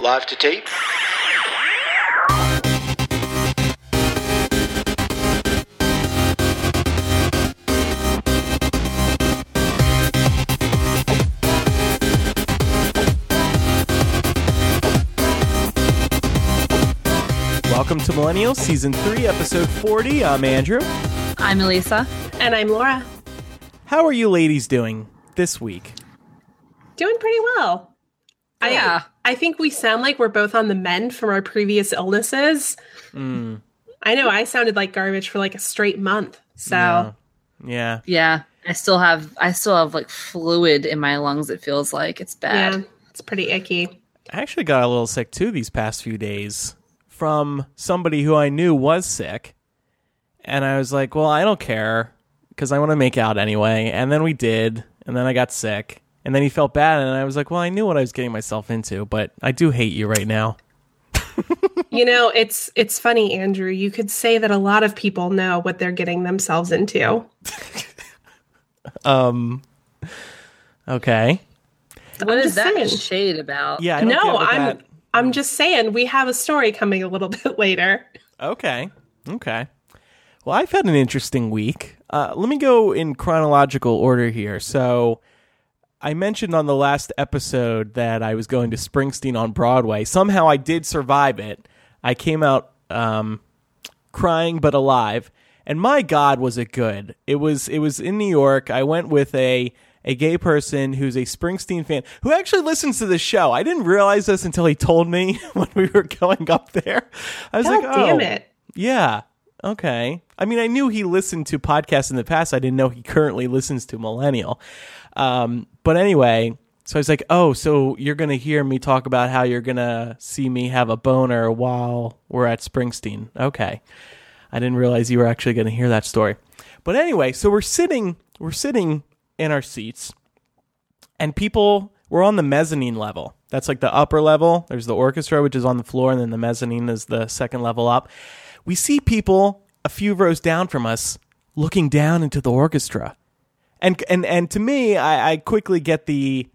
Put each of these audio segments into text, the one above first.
Live to tape. Welcome to Millennials, Season 3, Episode 40. I'm Andrew. I'm Elisa. And I'm Laura. How are you ladies doing this week? Doing pretty well. Yeah. I, I think we sound like we're both on the mend from our previous illnesses. Mm, I know I sounded like garbage for like a straight month. So yeah. yeah. Yeah. I still have I still have like fluid in my lungs, it feels like. It's bad. yeah, it's pretty icky. I actually got a little sick too these past few days from somebody who I knew was sick. And I was like, well, I don't care because I want to make out anyway. And then we did. And then I got sick. And then he felt bad. And I was like, well, I knew what I was getting myself into, but I do hate you right now. You know, it's it's funny, Andrew. You could say that a lot of people know what they're getting themselves into. Um, okay. What I'm is that saying. shade about? Yeah. I No, I'm that- I'm just saying we have a story coming a little bit later. Okay. Okay. Well, I've had an interesting week. Uh, let me go in chronological order here. So, I mentioned on the last episode that I was going to Springsteen on Broadway. Somehow I did survive it. I came out um, crying but alive. And my God, was it good! It was. It was in New York. I went with a a gay person who's a Springsteen fan who actually listens to the show. I didn't realize this until he told me when we were going up there. I was God like, damn oh, it. yeah. Okay. I mean, I knew he listened to podcasts in the past. I didn't know he currently listens to Millennial. Um, but anyway, so I was like, oh, so you're going to hear me talk about how you're going to see me have a boner while we're at Springsteen. Okay. I didn't realize you were actually going to hear that story. But anyway, so we're sitting, we're sitting in our seats and people we're on the mezzanine level. That's like the upper level. There's the orchestra, which is on the floor, and then the mezzanine is the second level up. We see people a few rows down from us looking down into the orchestra. And and and to me, I, I quickly get the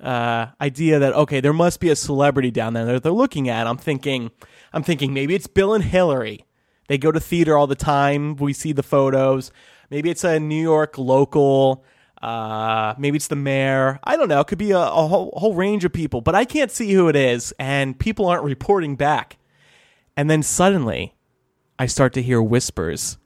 uh, idea that okay, there must be a celebrity down there that they're looking at. I'm thinking, I'm thinking maybe it's Bill and Hillary. They go to theater all the time. We see the photos. Maybe it's a New York local. Uh, maybe it's the mayor. I don't know. It could be a, a whole, whole range of people, but I can't see who it is, and people aren't reporting back. And then suddenly, I start to hear whispers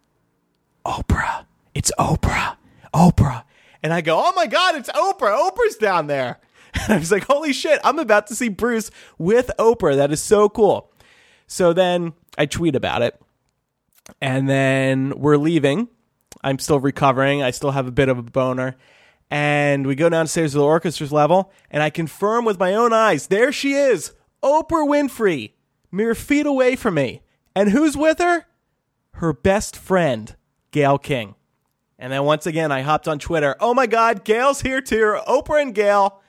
Oprah. It's Oprah. Oprah. And I go, oh my God, it's Oprah. Oprah's down there. And I was like, holy shit, I'm about to see Bruce with Oprah. That is so cool. So then I tweet about it. And then we're leaving. I'm still recovering. I still have a bit of a boner. And we go downstairs to the orchestra's level, and I confirm with my own eyes there she is, Oprah Winfrey, mere feet away from me. And who's with her? Her best friend, Gayle King. And then once again, I hopped on Twitter. Oh my God, Gayle's here too. Oprah and Gail.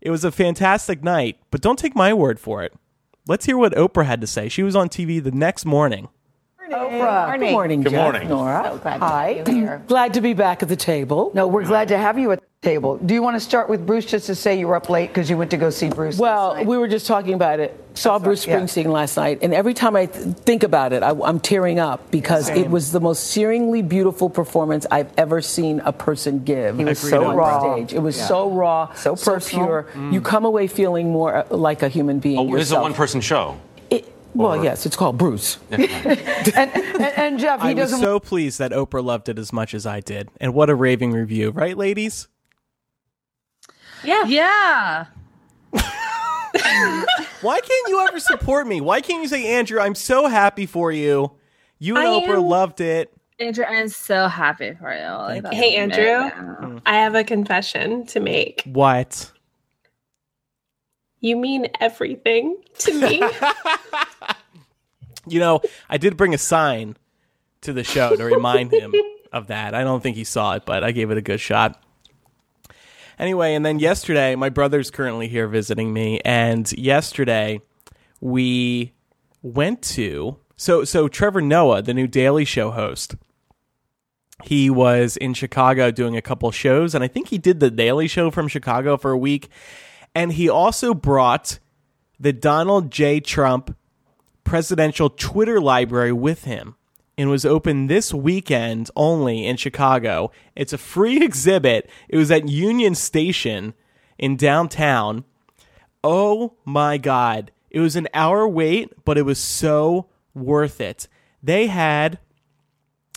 It was a fantastic night, but don't take my word for it. Let's hear what Oprah had to say. She was on TV the next morning. Oprah. Good morning, Good Jeff, morning. Norah. So glad to Hi. have you here. glad to be back at the table. No, we're glad to have you at the table. Do you want to start with Bruce just to say you were up late because you went to go see Bruce? Well, last night? we were just talking about it. Saw That's Bruce right, yeah. Springsteen last night, and every time I th- think about it, I, am tearing up because it was the most searingly beautiful performance I've ever seen a person give. He was so raw. Stage. It was Yeah. so raw, So personal. pure. You come away feeling more uh, like a human being. Oh, this is a one person show. It- well, yes, it's called Bruce. and, and, and Jeff, he I was doesn't. so pleased that Oprah loved it as much as I did. And what a raving review, right, ladies? Yeah. Yeah. Why can't you ever support me? Why can't you say, Andrew, I'm so happy for you? You and I Oprah am- loved it. Andrew, I'm so happy for you. Like, Hey, Andrew. Hmm. I have a confession to make. What? You mean everything to me. You know, I did bring a sign to the show to remind him of that. I don't think he saw it, but I gave it a good shot. Anyway, and then yesterday, my brother's currently here visiting me, and yesterday we went to so so Trevor Noah, the new Daily Show host. He was in Chicago doing a couple shows, and I think he did the Daily Show from Chicago for a week. And he also brought the Donald J. Trump presidential Twitter library with him and was open this weekend only in Chicago. It's a free exhibit. It was at Union Station in downtown. Oh my God. It was an hour wait, but it was so worth it. They had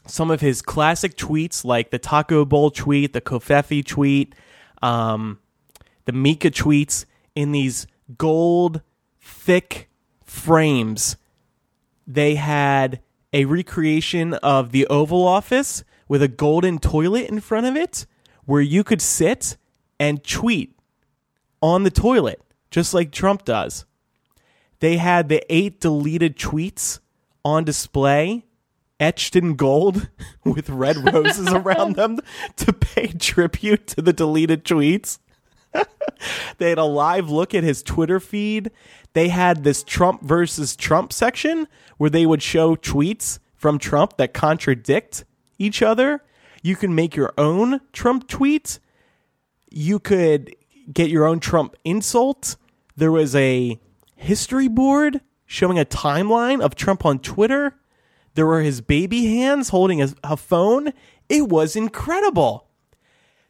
some of his classic tweets, like the Taco Bowl tweet, the covfefe tweet, um, the Mika tweets, in these gold, thick frames. They had a recreation of the Oval Office with a golden toilet in front of it where you could sit and tweet on the toilet, just like Trump does. They had the eight deleted tweets on display, etched in gold with red roses around them to pay tribute to the deleted tweets. they had a live look at his Twitter feed. They had this Trump versus Trump section where they would show tweets from Trump that contradict each other. You can make your own Trump tweet. You could get your own Trump insult. There was a history board showing a timeline of Trump on Twitter. There were his baby hands holding a, a phone. It was incredible.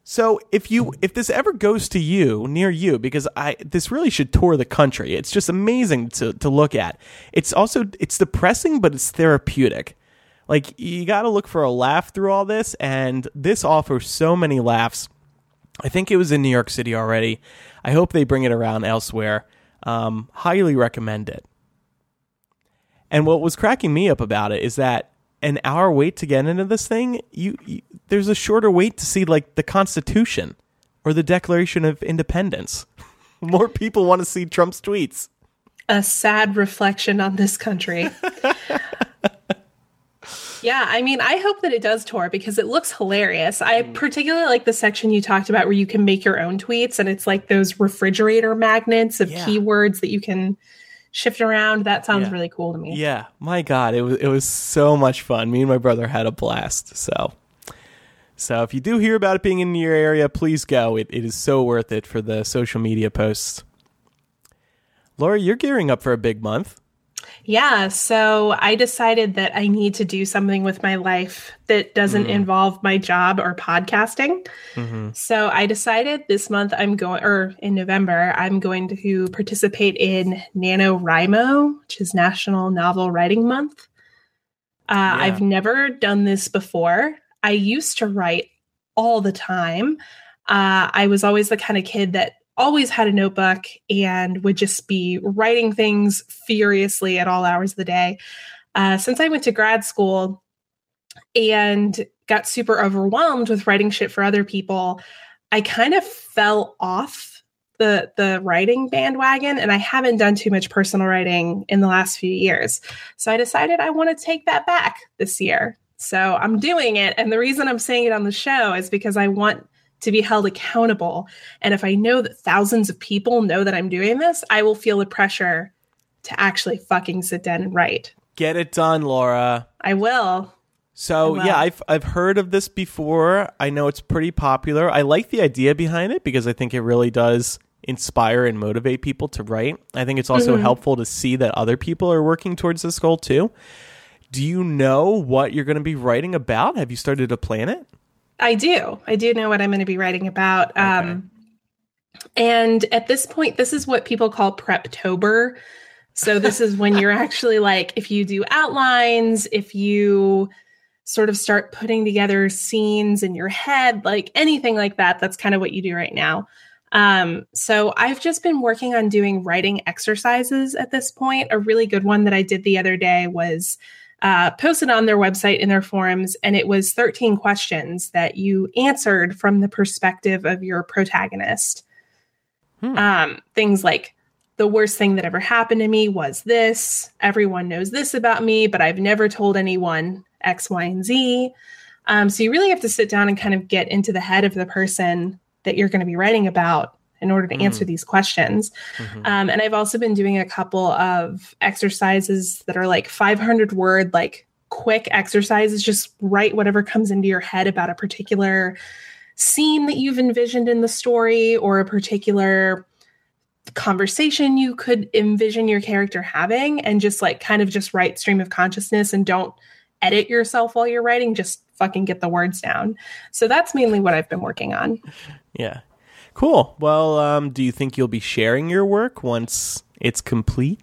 So if you if this ever goes to you near you because I this really should tour the country. It's just amazing to to look at. It's also it's depressing but it's therapeutic. Like you got to look for a laugh through all this and this offers so many laughs. I think it was in New York City already. I hope they bring it around elsewhere. Um, highly recommend it. And what was cracking me up about it is that an hour wait to get into this thing, you, you there's a shorter wait to see like the Constitution or the Declaration of Independence. More people want to see Trump's tweets. a sad reflection on this country. yeah, I mean, I hope that it does tour because it looks hilarious. I mm. particularly like the section you talked about where you can make your own tweets and it's like those refrigerator magnets of Yeah. keywords that you can shift around. That sounds Yeah. really cool to me. Yeah, my God, it was it was so much fun. Me and my brother had a blast. So, so if you do hear about it being in your area, please go. It it is so worth it for the social media posts. Laura, you're gearing up for a big month. Yeah, so I decided that I need to do something with my life that doesn't involve my job or podcasting. So I decided this month I'm going, or in November, I'm going to participate in NaNoWriMo, which is National Novel Writing Month. Uh, I've never done this before. I used to write all the time. Uh, I was always the kind of kid that always had a notebook and would just be writing things furiously at all hours of the day. Uh, since I went to grad school and got super overwhelmed with writing shit for other people, I kind of fell off the the writing bandwagon and I haven't done too much personal writing in the last few years. So I decided I want to take that back this year. So I'm doing it and the reason I'm saying it on the show is because I want to be held accountable. And if I know that thousands of people know that I'm doing this, I will feel the pressure to actually fucking sit down and write. Get it done, Laura. I will. So Well- yeah, I've I've heard of this before. I know it's pretty popular. I like the idea behind it because I think it really does inspire and motivate people to write. I think it's also mm-hmm. helpful to see that other people are working towards this goal too. Do you know what you're going to be writing about? Have you started to plan it? I do. I do know what I'm going to be writing about. Um, and at this point, this is what people call Preptober. So this is when you're actually like, if you do outlines, if you sort of start putting together scenes in your head, like anything like that, that's kind of what you do right now. Um, so I've just been working on doing writing exercises at this point. A really good one that I did the other day was uh, posted on their website in their forums, and it was 13 questions that you answered from the perspective of your protagonist. Um, things like the worst thing that ever happened to me was this. Everyone knows this about me, but I've never told anyone X, Y, and Z. Um, so you really have to sit down and kind of get into the head of the person that you're going to be writing about in order to answer these questions. Um, and I've also been doing a couple of exercises that are like 500 word, like quick exercises. Just write whatever comes into your head about a particular scene that you've envisioned in the story or a particular conversation you could envision your character having and just like kind of just write stream of consciousness and don't edit yourself while you're writing just fucking get the words down so that's mainly what i've been working on Yeah. Cool. Well, um, do you think you'll be sharing your work once it's complete?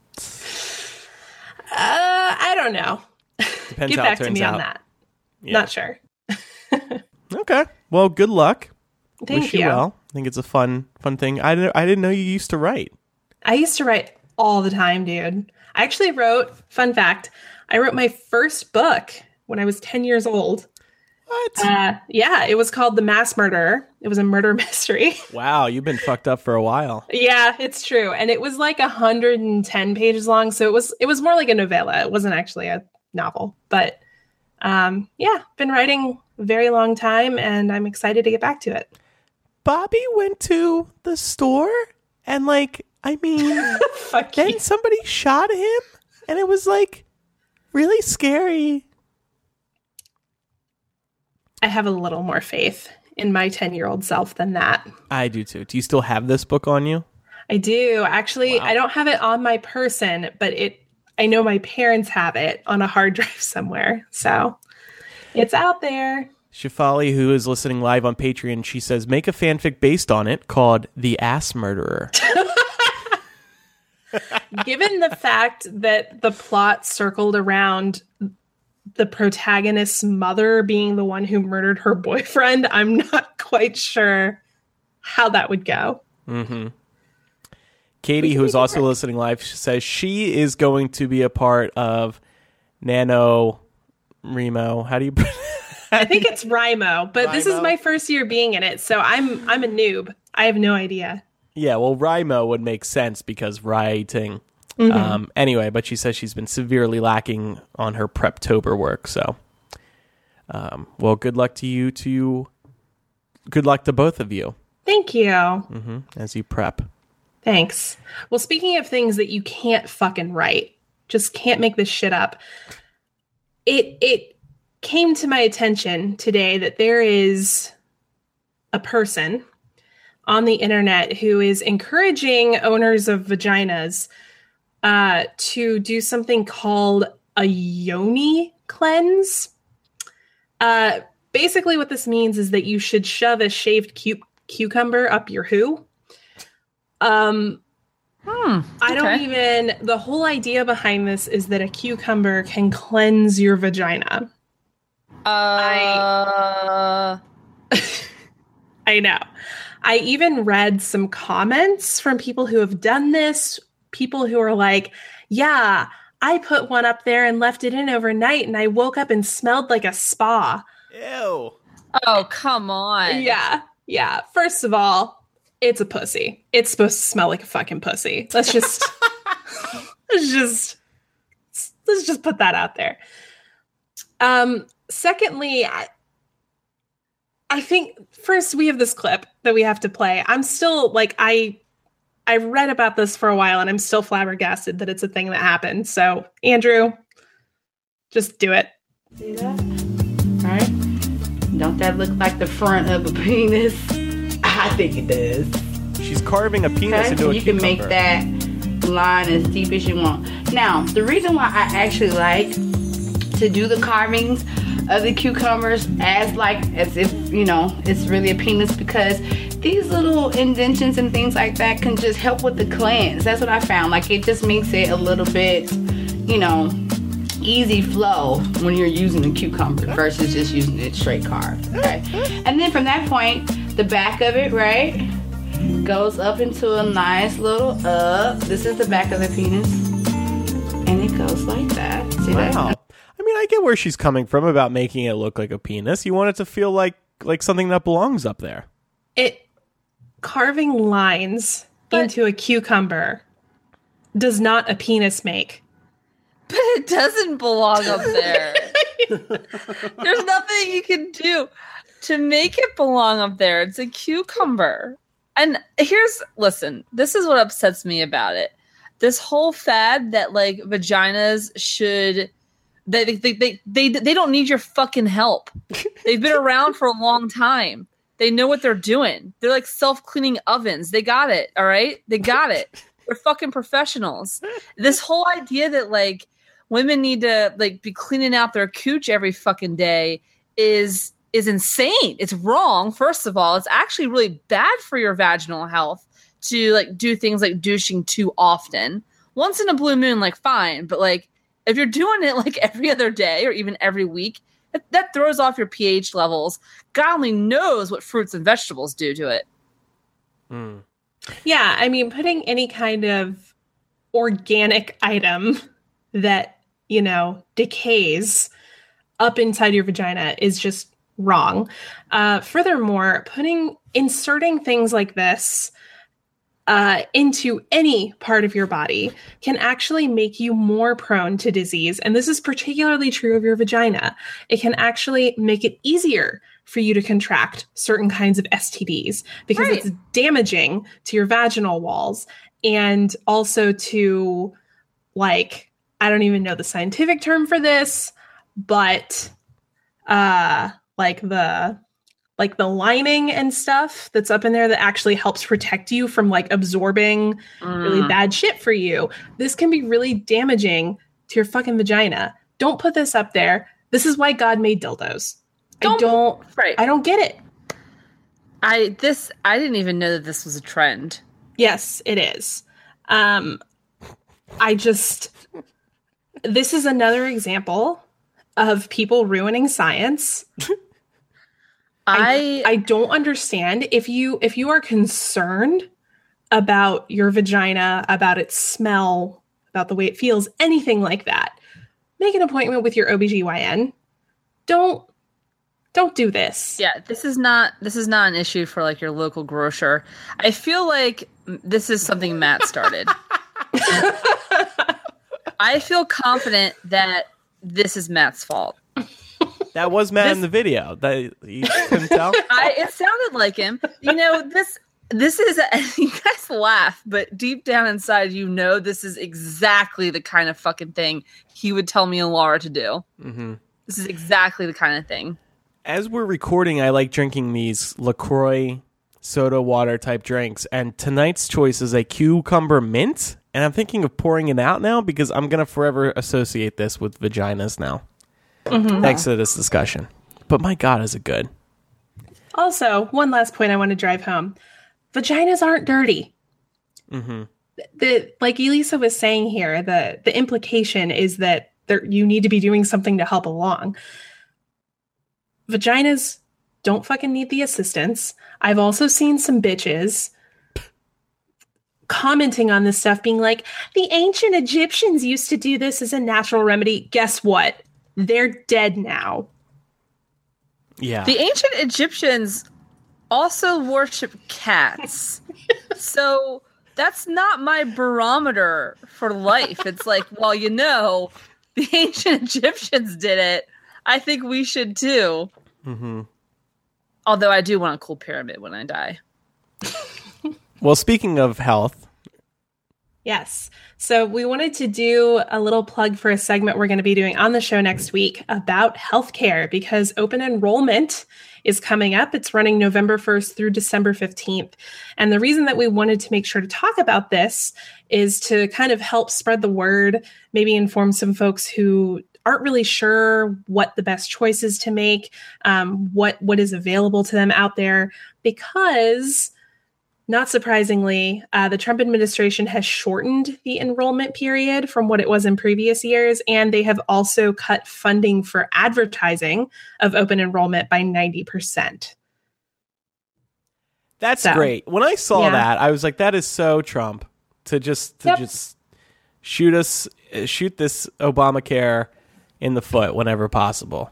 uh i don't know Depends get how back it to me out. on that Yeah. not sure Okay. Well, good luck. thank Wish you, you well. I think it's a fun, fun thing. I didn't, I didn't know you used to write. i used to write all the time dude i actually wrote fun fact i wrote my first book when i was 10 years old What? uh yeah it was called the mass murderer it was a murder mystery wow, you've been fucked up for a while. Yeah, it's true. And it was like 110 pages long, so it was it was more like a novella. It wasn't actually a novel. But um yeah, been writing a very long time and I'm excited to get back to it. Bobby went to the store and, like, I mean, then you. somebody shot him, and it was like really scary. I have a little more faith in my 10-year-old self than that. I do too. Do you still have this book on you? I do. Actually, I don't have it on my person, but it I know my parents have it on a hard drive somewhere. So it's out there. Shafali, who is listening live on Patreon, she says, make a fanfic based on it called The Ass Murderer. given the fact that the plot circled around the protagonist's mother being the one who murdered her boyfriend, I'm not quite sure how that would go. Mm-hmm. Katie, who is also listening live, says she is going to be a part of Nano Remo. How do you? I think it's Rimo, but this is my first year being in it, so I'm I'm a noob. I have no idea. yeah, well, Rimo would make sense because writing. Um, anyway, but she says she's been severely lacking on her Preptober work. So, um, well, good luck to you. To good luck to both of you Thank you. as you prep. Thanks. Well, speaking of things that you can't fucking write, just can't make this shit up. It it came to my attention today that there is a person on the internet who is encouraging owners of vaginas uh, to do something called a yoni cleanse. Uh, basically, what this means is that you should shove a shaved cu- cucumber up your who. Um, I don't even. The whole idea behind this is that a cucumber can cleanse your vagina. Uh, I know. I even read some comments from people who have done this, people who are like, yeah, I put one up there and left it in overnight and I woke up and smelled like a spa. Ew. oh, come on. Yeah. Yeah. First of all, it's a pussy. It's supposed to smell like a fucking pussy. Let's just let's just let's just put that out there. Um secondly, I, I think first we have this clip that we have to play. I'm still like I I read about this for a while and I'm still flabbergasted that it's a thing that happened. So, Andrew, Just do it. See that? All right. Don't that look like the front of a penis? I think it does. She's carving a penis Okay, into a you can make that line as deep as you want. Now, the reason why I actually like to do the carvings of the cucumbers as like as if you know it's really a penis because these little indentions and things like that can just help with the cleanse. That's what I found. Like it just makes it a little bit, you know, easy flow when you're using the cucumber versus just using it straight carved. Okay, and then from that point, the back of it, right? goes up into a nice little up. This is the back of the penis. And it goes like that. See Wow. that? I mean, I get where she's coming from about making it look like a penis. You want it to feel like like something that belongs up there. It carving lines into a cucumber does not a penis make. But it doesn't belong up there. There's nothing you can do to make it belong up there. It's a cucumber. And here's listen, this is what upsets me about it. This whole fad that like vaginas should they they they they, they, they don't need your fucking help. They've been around for a long time. They know what they're doing. They're like self-cleaning ovens. They got it, all right? They got it. They're fucking professionals. This whole idea that like women need to like be cleaning out their cooch every fucking day is is insane. It's wrong. First of all, it's actually really bad for your vaginal health to like do things like douching too often. Once in a blue moon, like fine, but like if you're doing it like every other day or even every week, that, that throws off your pH levels. God only knows what fruits and vegetables do to it. Yeah, I mean, putting any kind of organic item that, you know, decays up inside your vagina is just wrong. Uh, furthermore, putting, inserting things like this uh, into any part of your body can actually make you more prone to disease. And this is particularly true of your vagina. It can actually make it easier for you to contract certain kinds of STDs because Right. it's damaging to your vaginal walls and also to, like, I don't even know the scientific term for this, but uh like the like the lining and stuff that's up in there that actually helps protect you from like absorbing really Mm. bad shit for you. This can be really damaging to your fucking vagina. Don't put this up there. This is why God made dildos. I Don't- don't Right. I don't get it. I this I didn't even know that this was a trend. Yes, it is. Um I just this is another example of people ruining science. I, I don't understand if you if you are concerned about your vagina, about its smell, about the way it feels, anything like that. Make an appointment with your OBGYN. Don't don't do this. yeah, this is not this is not an issue for like your local grocer. I feel like this is something Matt started. I feel confident that this is Matt's fault. That was Matt in the video. That you couldn't tell. I it sounded like him. You know, this this is a, you guys laugh, but deep down inside you know this is exactly the kind of fucking thing he would tell me and Laura to do. hmm This is exactly the kind of thing. As we're recording, I like drinking these LaCroix soda water type drinks, and tonight's choice is a cucumber mint. And I'm thinking of pouring it out now because I'm gonna forever associate this with vaginas now. Thanks to this discussion. But my God, is it good? Also, one last point I want to drive home. Vaginas aren't dirty. Mm-hmm. the like Elisa was saying here, the the implication is that there you need to be doing something to help along. Vaginas don't fucking need the assistance. I've also seen some bitches commenting on this stuff, being like, the ancient Egyptians used to do this as a natural remedy. Guess what? They're dead now. Yeah. The ancient Egyptians also worship cats. so that's not my barometer for life. It's like, well, you know, the ancient Egyptians did it. I think we should too. mm-hmm. Although I do want a cool pyramid when I die. Well, speaking of health, Yes. So we wanted to do a little plug for a segment we're going to be doing on the show next week about healthcare because open enrollment is coming up. It's running November 1st through December 15th. And the reason that we wanted to make sure to talk about this is to kind of help spread the word, maybe inform some folks who aren't really sure what the best choices to make, um, what what is available to them out there, because not surprisingly, uh, the Trump administration has shortened the enrollment period from what it was in previous years, and they have also cut funding for advertising of open enrollment by 90%. That's So, great. When I saw yeah. that, I was like, "That is so Trump to just to Yep. just shoot us, uh, shoot this Obamacare in the foot whenever possible."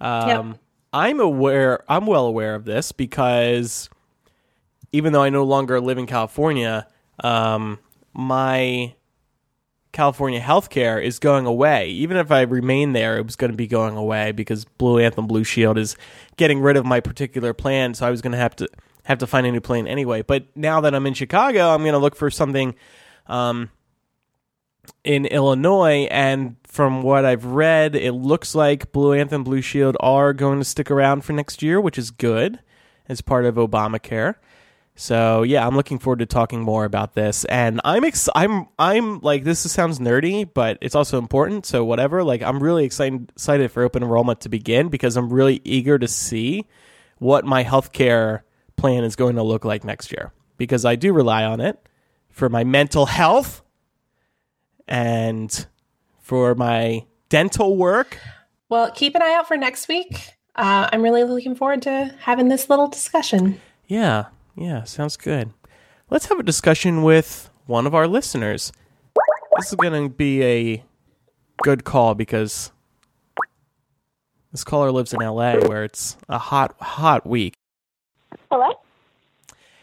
Um, Yep. I'm aware. I'm well aware of this because even though I no longer live in California, um, my California healthcare is going away. Even if I remain there, it was going to be going away because Blue Anthem Blue Shield is getting rid of my particular plan. So I was going to have to have to find a new plan anyway. But now that I'm in Chicago, I'm going to look for something um, in Illinois. And from what I've read, it looks like Blue Anthem Blue Shield are going to stick around for next year, which is good as part of Obamacare. So yeah, I'm looking forward to talking more about this, and I'm ex- I'm I'm like this sounds nerdy, but it's also important. So whatever, like I'm really excited excited for open enrollment to begin because I'm really eager to see what my healthcare plan is going to look like next year because I do rely on it for my mental health and for my dental work. Well, keep an eye out for next week. Uh, I'm really looking forward to having this little discussion. Yeah, yeah, sounds good. Let's have a discussion with one of our listeners. This is going to be a good call because this caller lives in LA where it's a hot, hot week. Hello?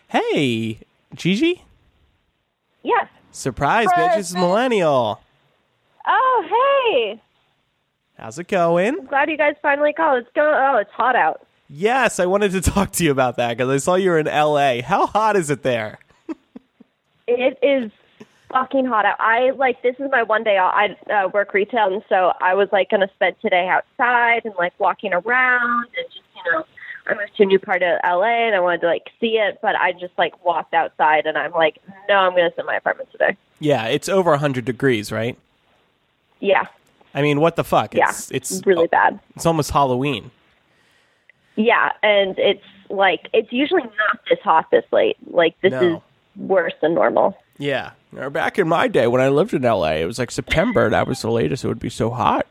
Hey, Gigi? Yes. Surprise, bitch, this is Millennial. Oh, hey. How's it going? I'm glad you guys finally called. It's going. Oh, it's hot out. Yes, I wanted to talk to you about that because I saw you were in LA. How hot is it there? It is fucking hot out. I like this is my one day off. I uh, work retail, and so I was like going to spend today outside and like walking around and just you know. I moved to a new part of LA and I wanted to like see it, but I just like walked outside and I'm like, no, I'm going to sit in my apartment today. Yeah, it's over 100 degrees, right? Yeah, I mean, what the fuck? yeah, It's it's really bad. it's almost Halloween. Yeah, and it's like it's usually not this hot this late. Like this No. is worse than normal. Yeah. Or back in my day when I lived in LA, it was like September. That was the latest it would be so hot.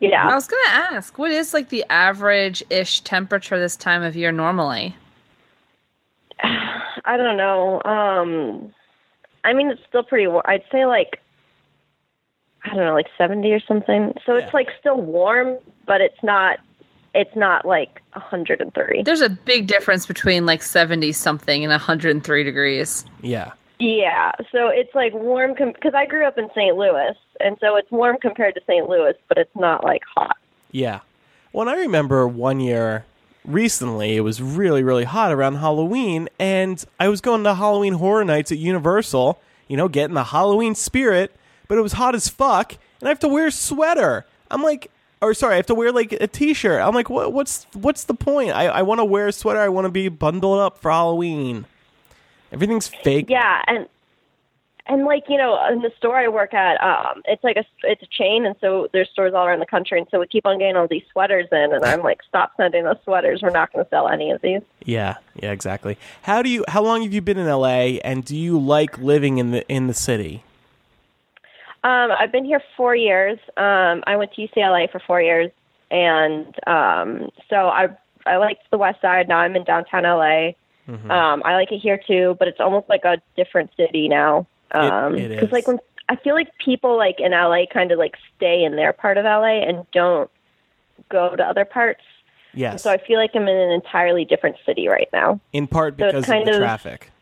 Yeah. I was gonna ask, what is like the average ish temperature this time of year normally? I don't know. Um I mean it's still pretty warm. I'd say like I don't know, like 70 or something. So it's like still warm, but it's not it's not like 103. There's a big difference between like 70 something and 103 degrees. Yeah. Yeah, so it's like warm because I grew up in St. Louis, and so it's warm compared to St. Louis, but it's not like hot. Yeah. Well, I remember one year recently, it was really, really hot around Halloween, and I was going to Halloween Horror Nights at Universal, you know, getting the Halloween spirit, but it was hot as fuck, and I have to wear a sweater. I'm like, or sorry, I have to wear like a t-shirt. I'm like, what, what's what's the point? I, I want to wear a sweater. I want to be bundled up for Halloween. Everything's fake. Yeah, and and like you know, in the store I work at, um, it's like a it's a chain, and so there's stores all around the country, and so we keep on getting all these sweaters in, and I'm like, stop sending those sweaters. We're not going to sell any of these. Yeah, yeah, exactly. How do you? How long have you been in LA, and do you like living in the in the city? Um, I've been here four years. Um, I went to UCLA for four years, and um, so I I liked the West Side. Now I'm in downtown LA. Mm-hmm. Um, I like it here too, but it's almost like a different city now. Um, it is. like when I feel like people like in LA kind of like stay in their part of LA and don't go to other parts. Yes. So I feel like I'm in an entirely different city right now. in part so because of kind the of- traffic.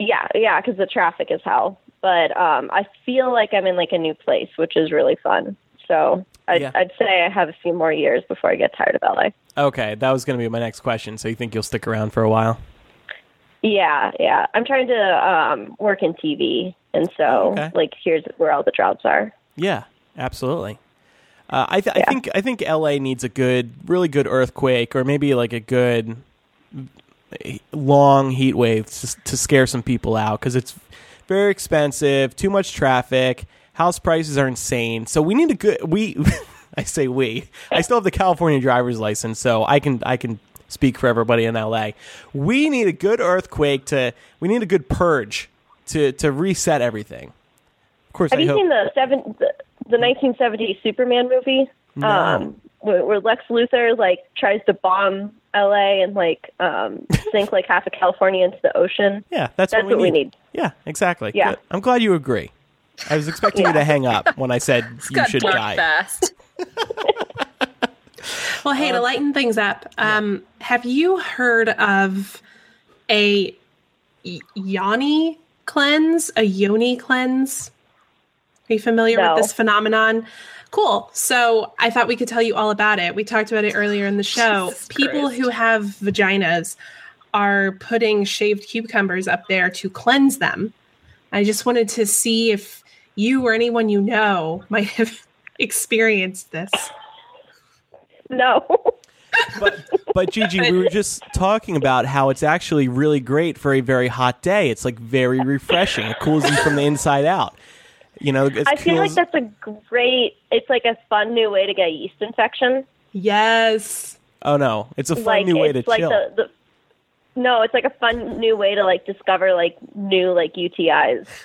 Yeah, yeah, because the traffic is hell. But um, I feel like I'm in like a new place, which is really fun. So I'd, Yeah. I'd say I have a few more years before I get tired of LA. Okay, that was going to be my next question. So you think you'll stick around for a while? Yeah, yeah. I'm trying to um, work in TV, and so Okay. like here's where all the jobs are. Yeah, absolutely. Uh, I, th- I think I think LA needs a good, really good earthquake, or maybe like a good eh, long heat wave to, to scare some people out because it's very expensive, too much traffic, house prices are insane. So we need a good we. I say we. I still have the California driver's license, so I can I can speak for everybody in LA. We need a good earthquake to. We need a good purge to to reset everything. Of course, Have I you hope. seen the seven the, the 1970 Superman movie? No. Um, where, where Lex Luthor like tries to bomb LA and like um, sink like half of California into the ocean. Yeah, that's, That's what, we, what we need. need. Yeah, exactly. Yeah. Good. I'm glad you agree. I was expecting you to hang up when I said you Got should dark die. fast. Well, hey, to lighten things up, um, have you heard of a y- yoni cleanse, a yoni cleanse? Are you familiar No. with this phenomenon? Cool. So I thought we could tell you all about it. We talked about it earlier in the show. Jesus People Christ. who have vaginas are putting shaved cucumbers up there to cleanse them. I just wanted to see if you or anyone you know might have experienced this. No. But but Gigi, we were just talking about how it's actually really great for a very hot day. It's like very refreshing. It cools you from the inside out. You know, it I feel like that's a great. It's like a fun new way to get a yeast infection. Yes. Oh no, it's a fun like new way to like chill. the, the no, it's like a fun new way to like discover like new like UTIs.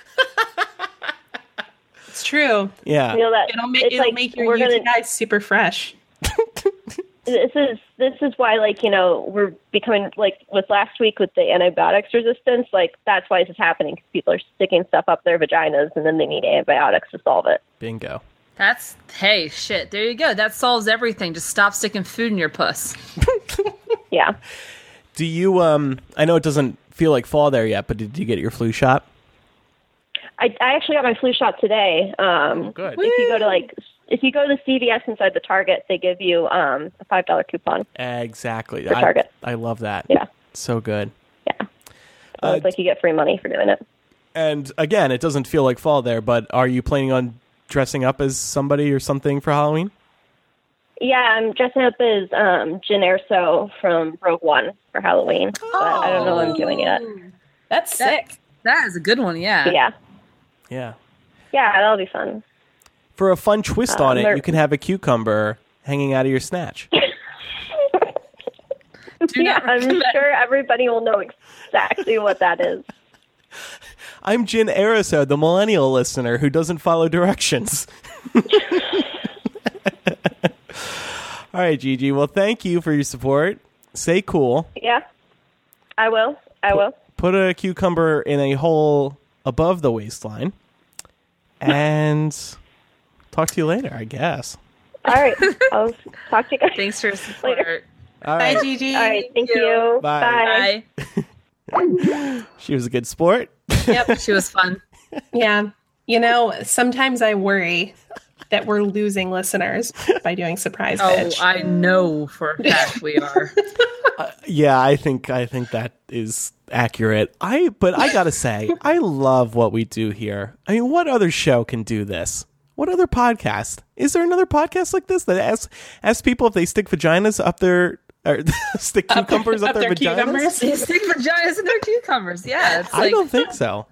It's true. yeah. You know that It'll, ma- it'll like make your we're UTI gonna. super fresh. This is this is why like you know we're becoming like with last week with the antibiotics resistance. Like that's why this is happening because people are sticking stuff up their vaginas and then they need antibiotics to solve it. Bingo. That's hey shit. There you go. That solves everything. Just stop sticking food in your puss. Yeah. Do you um I know it doesn't feel like fall there yet, but did you get your flu shot? I, I actually got my flu shot today. Um, good. If you go to like, if you go to the CVS inside the Target, they give you um, a five dollar coupon. Exactly. For I, Target. I love that. Yeah. So good. Yeah. So it's like you get free money for doing it. And again, it doesn't feel like fall there, but are you planning on dressing up as somebody or something for Halloween? Yeah, I'm dressing up as um, Jyn Erso from Rogue One for Halloween, but I don't know what I'm doing yet. That's That- sick. That is a good one. Yeah. Yeah, Yeah. yeah, that'll be fun. For a fun twist Uh, on it, you can have a cucumber hanging out of your snatch. Yeah, I'm sure everybody will know exactly what that is. I'm Jin Ariso, the millennial listener who doesn't follow directions. All right, Gigi. Well, thank you for your support. Stay cool. Yeah, I will. I will. Put a cucumber in a hole above the waistline. And talk to you later, I guess. All right, I'll talk to you guys. Thanks for your support. All right. Bye, Gigi. All right, thank you. Bye. Bye. She was a good sport. Yep. She was fun. Yeah. You know, sometimes I worry that we're losing listeners by doing surprise Oh, pitch. I know for a fact we are. Uh, yeah, I think I think that is accurate. I but I gotta say, I love what we do here. I mean, what other show can do this? What other podcast? Is there another podcast like this that asks asks people if they stick vaginas up their or stick cucumbers up, up their, their vaginas? cucumbers? They stick vaginas in their cucumbers. Yeah, it's I like don't think so.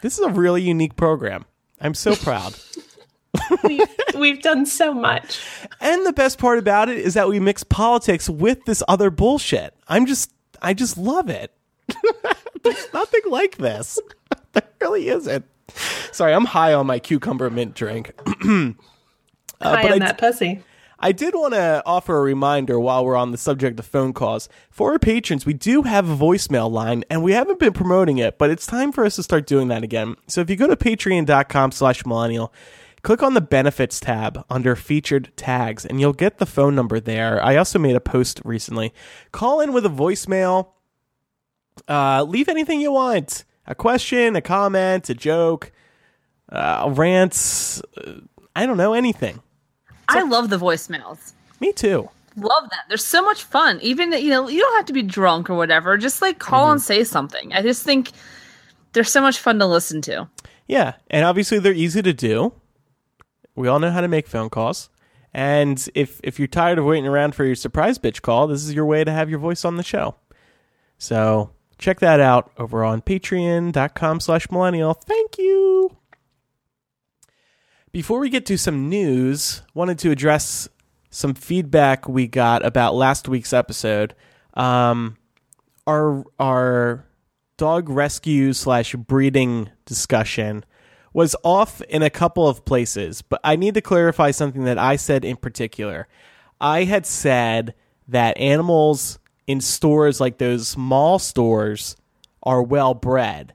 This is a really unique program. I'm so proud. We've done so much. And the best part about it is that we mix politics with this other bullshit. I'm just, I just love it. There's nothing like this. there really isn't. Sorry, I'm high on my cucumber mint drink. Uh, High on I that pussy. I did want to offer a reminder while we're on the subject of phone calls. For our patrons, we do have a voicemail line, and we haven't been promoting it, but it's time for us to start doing that again. So if you go to patreon.com slash millennial, click on the benefits tab under featured tags, and you'll get the phone number there. I also made a post recently. Call in with a voicemail. Uh, leave anything you want. A question, a comment, a joke, uh, a rant. Uh, I don't know, anything. I love the voicemails. Me too. love that. They're so much fun. Even you know, you don't have to be drunk or whatever. Just like call and say something. I just think they're so much fun to listen to. Yeah, and obviously they're easy to do. We all know how to make phone calls. And if if you're tired of waiting around for your surprise bitch call, this is your way to have your voice on the show. So check that out over on patreon.com slash millennial. Thank you. Before we get to some news, wanted to address some feedback we got about last week's episode. Um, our our dog rescue slash breeding discussion was off in a couple of places, but I need to clarify something that I said in particular. I had said that animals in stores like those small stores are well bred.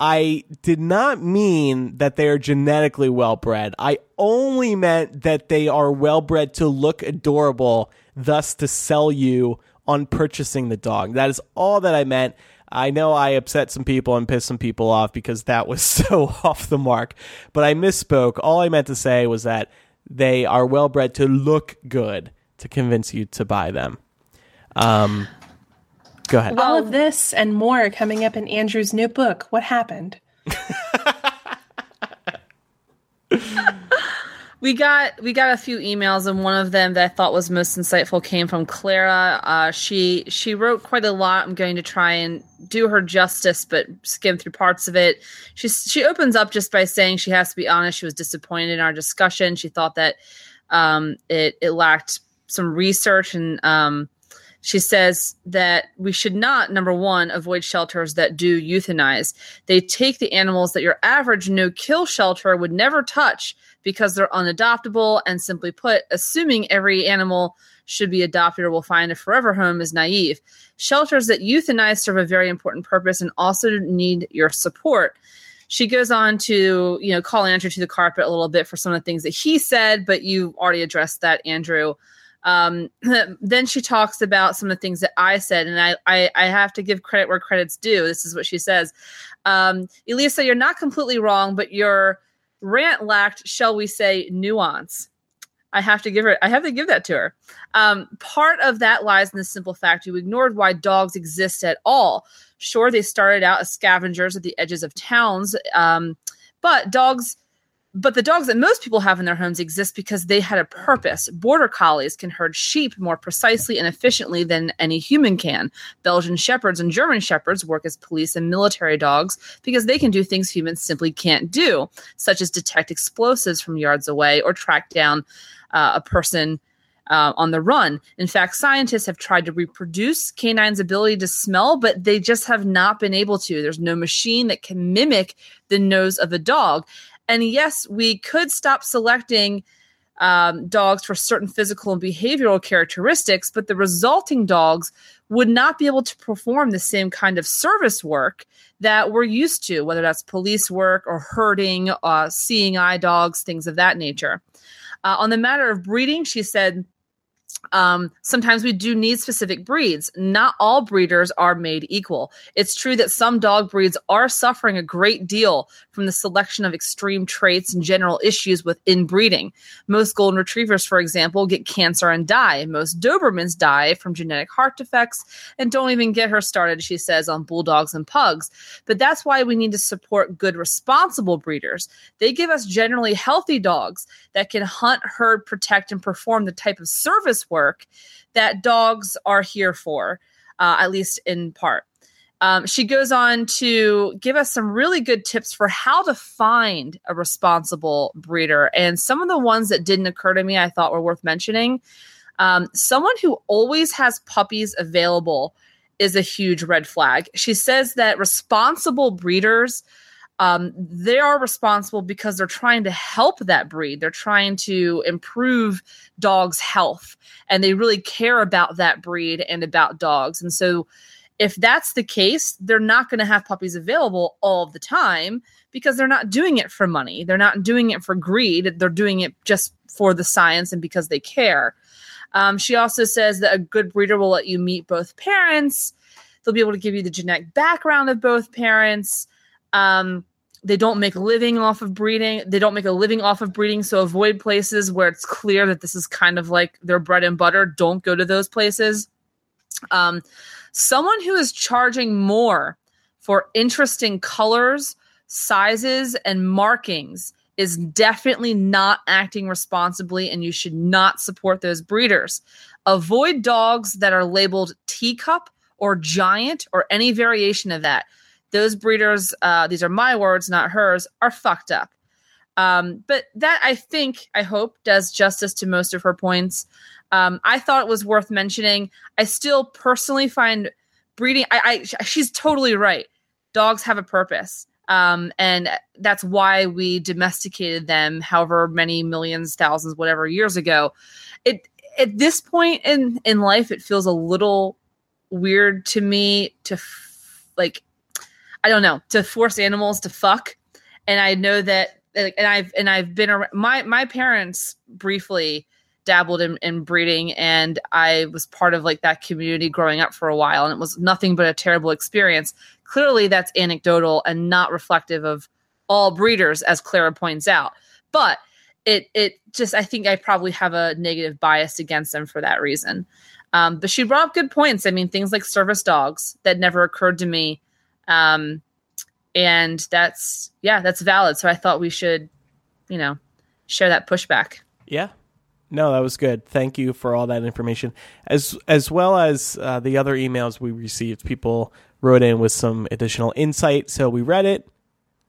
I did not mean that they are genetically well bred. I only meant that they are well bred to look adorable, thus to sell you on purchasing the dog. That is all that I meant. I know I upset some people and pissed some people off because that was so off the mark, but I misspoke. All I meant to say was that they are well bred to look good to convince you to buy them. Um, go ahead. All of this and more coming up in Andrew's new book. What happened? we got we got a few emails and one of them that i thought was most insightful came from clara uh, she she wrote quite a lot i'm going to try and do her justice but skim through parts of it she she opens up just by saying she has to be honest she was disappointed in our discussion she thought that um, it it lacked some research and um, she says that we should not, number one, avoid shelters that do euthanize. They take the animals that your average no kill shelter would never touch because they're unadoptable. And simply put, assuming every animal should be adopted or will find a forever home is naive. Shelters that euthanize serve a very important purpose and also need your support. She goes on to, you know, call Andrew to the carpet a little bit for some of the things that he said, but you already addressed that, Andrew. Um, then she talks about some of the things that I said, and I, I, I have to give credit where credit's due. This is what she says. Um, Elisa, you're not completely wrong, but your rant lacked, shall we say, nuance. I have to give her. I have to give that to her. Um, part of that lies in the simple fact you ignored why dogs exist at all. Sure, they started out as scavengers at the edges of towns, um, but dogs but the dogs that most people have in their homes exist because they had a purpose. Border collies can herd sheep more precisely and efficiently than any human can. Belgian shepherds and German shepherds work as police and military dogs because they can do things humans simply can't do, such as detect explosives from yards away or track down uh, a person uh, on the run. In fact, scientists have tried to reproduce canines' ability to smell, but they just have not been able to. There's no machine that can mimic the nose of a dog. And yes, we could stop selecting um, dogs for certain physical and behavioral characteristics, but the resulting dogs would not be able to perform the same kind of service work that we're used to, whether that's police work or herding, uh, seeing eye dogs, things of that nature. Uh, on the matter of breeding, she said um, sometimes we do need specific breeds. Not all breeders are made equal. It's true that some dog breeds are suffering a great deal from the selection of extreme traits and general issues with inbreeding. Most golden retrievers, for example, get cancer and die. Most Dobermans die from genetic heart defects. And don't even get her started, she says, on bulldogs and pugs. But that's why we need to support good, responsible breeders. They give us generally healthy dogs that can hunt, herd, protect, and perform the type of service work that dogs are here for, uh, at least in part. Um, she goes on to give us some really good tips for how to find a responsible breeder. And some of the ones that didn't occur to me, I thought were worth mentioning. Um, someone who always has puppies available is a huge red flag. She says that responsible breeders um, they are responsible because they're trying to help that breed. They're trying to improve dogs' health, and they really care about that breed and about dogs. And so, if that's the case, they're not going to have puppies available all the time because they're not doing it for money. They're not doing it for greed. They're doing it just for the science and because they care. Um, she also says that a good breeder will let you meet both parents. They'll be able to give you the genetic background of both parents. Um, they don't make a living off of breeding. They don't make a living off of breeding. So avoid places where it's clear that this is kind of like their bread and butter. Don't go to those places. Um, someone who is charging more for interesting colors, sizes, and markings is definitely not acting responsibly, and you should not support those breeders. Avoid dogs that are labeled teacup or giant or any variation of that. Those breeders, uh, these are my words, not hers, are fucked up. Um, but that I think, I hope, does justice to most of her points. Um, I thought it was worth mentioning. I still personally find breeding. I, I she's totally right. Dogs have a purpose, um, and that's why we domesticated them. However many millions, thousands, whatever years ago. It at this point in in life, it feels a little weird to me to f- like. I don't know to force animals to fuck, and I know that, and I've and I've been around. My my parents briefly dabbled in, in breeding and I was part of like that community growing up for a while and it was nothing but a terrible experience. Clearly that's anecdotal and not reflective of all breeders as Clara points out. But it it just I think I probably have a negative bias against them for that reason. Um, but she brought up good points. I mean, things like service dogs that never occurred to me. Um, and that's yeah, that's valid. So I thought we should, you know, share that pushback. Yeah, no, that was good. Thank you for all that information, as as well as uh, the other emails we received. People wrote in with some additional insight, so we read it.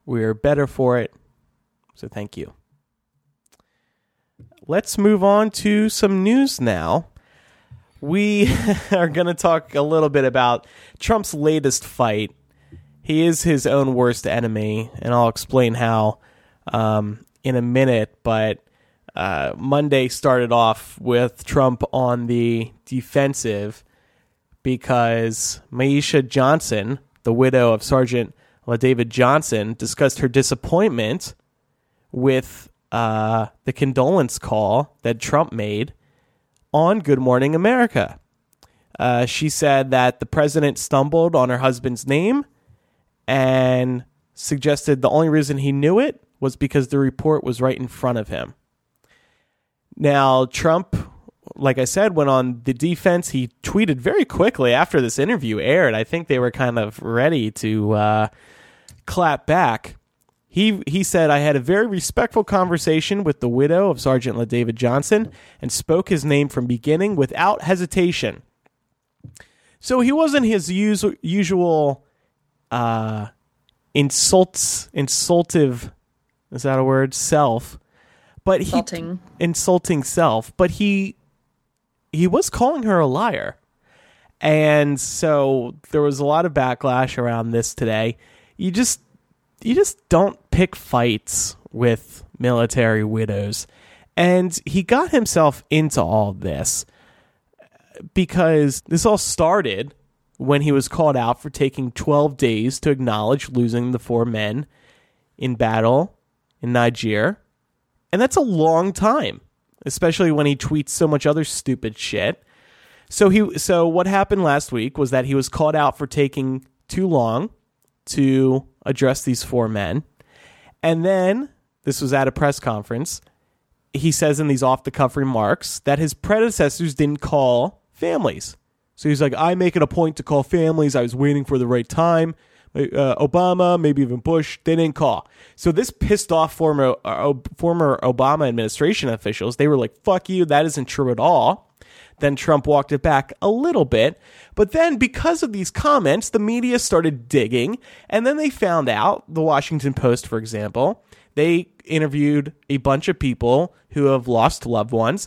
We're better for it, so thank you. Let's move on to some news now. We are going to talk a little bit about Trump's latest fight. He is his own worst enemy, and I'll explain how um, in a minute. But uh, Monday started off with Trump on the defensive because Myeshia Johnson, the widow of Sergeant LaDavid Johnson, discussed her disappointment with uh, the condolence call that Trump made on Good Morning America. Uh, she said that the president stumbled on her husband's name and suggested the only reason he knew it was because the report was right in front of him. Now, Trump, like I said, went on the defense. He tweeted very quickly after this interview aired. I think they were kind of ready to uh, clap back. He he said, "I had a very respectful conversation with the widow of Sergeant LaDavid Johnson and spoke his name from beginning without hesitation." So he wasn't his usual usual uh, insults insultive is that a word? Self. But insulting. he insulting self. But he he was calling her a liar. And so there was a lot of backlash around this today. You just you just don't pick fights with military widows. And he got himself into all this because this all started when he was called out for taking 12 days to acknowledge losing the four men in battle in Niger. And that's a long time, especially when he tweets so much other stupid shit. So he so what happened last week was that he was called out for taking too long to address these four men. And then this was at a press conference. He says in these off the cuff remarks that his predecessors didn't call families. So he's like, I make it a point to call families. I was waiting for the right time. Uh, Obama, maybe even Bush, they didn't call. So this pissed off former uh, former Obama administration officials. They were like, "Fuck you, that isn't true at all." Then Trump walked it back a little bit. But then, because of these comments, the media started digging. And then they found out, the Washington Post, for example, they interviewed a bunch of people who have lost loved ones.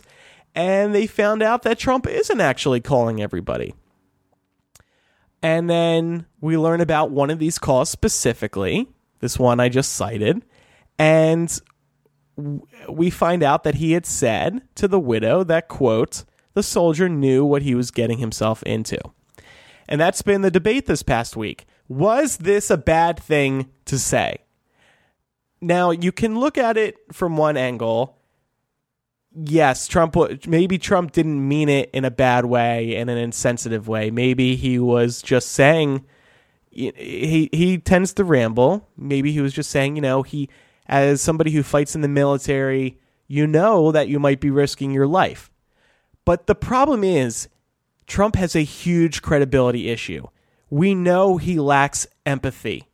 And they found out that Trump isn't actually calling everybody. And then we learn about one of these calls specifically, this one I just cited. And we find out that he had said to the widow that, quote, the soldier knew what he was getting himself into. And that's been the debate this past week. Was this a bad thing to say? Now, you can look at it from one angle. Yes, Trump, maybe Trump didn't mean it in a bad way, in an insensitive way. Maybe he was just saying, he he tends to ramble. Maybe he was just saying, you know, he as somebody who fights in the military, you know that you might be risking your life. But the problem is Trump has a huge credibility issue. We know he lacks empathy.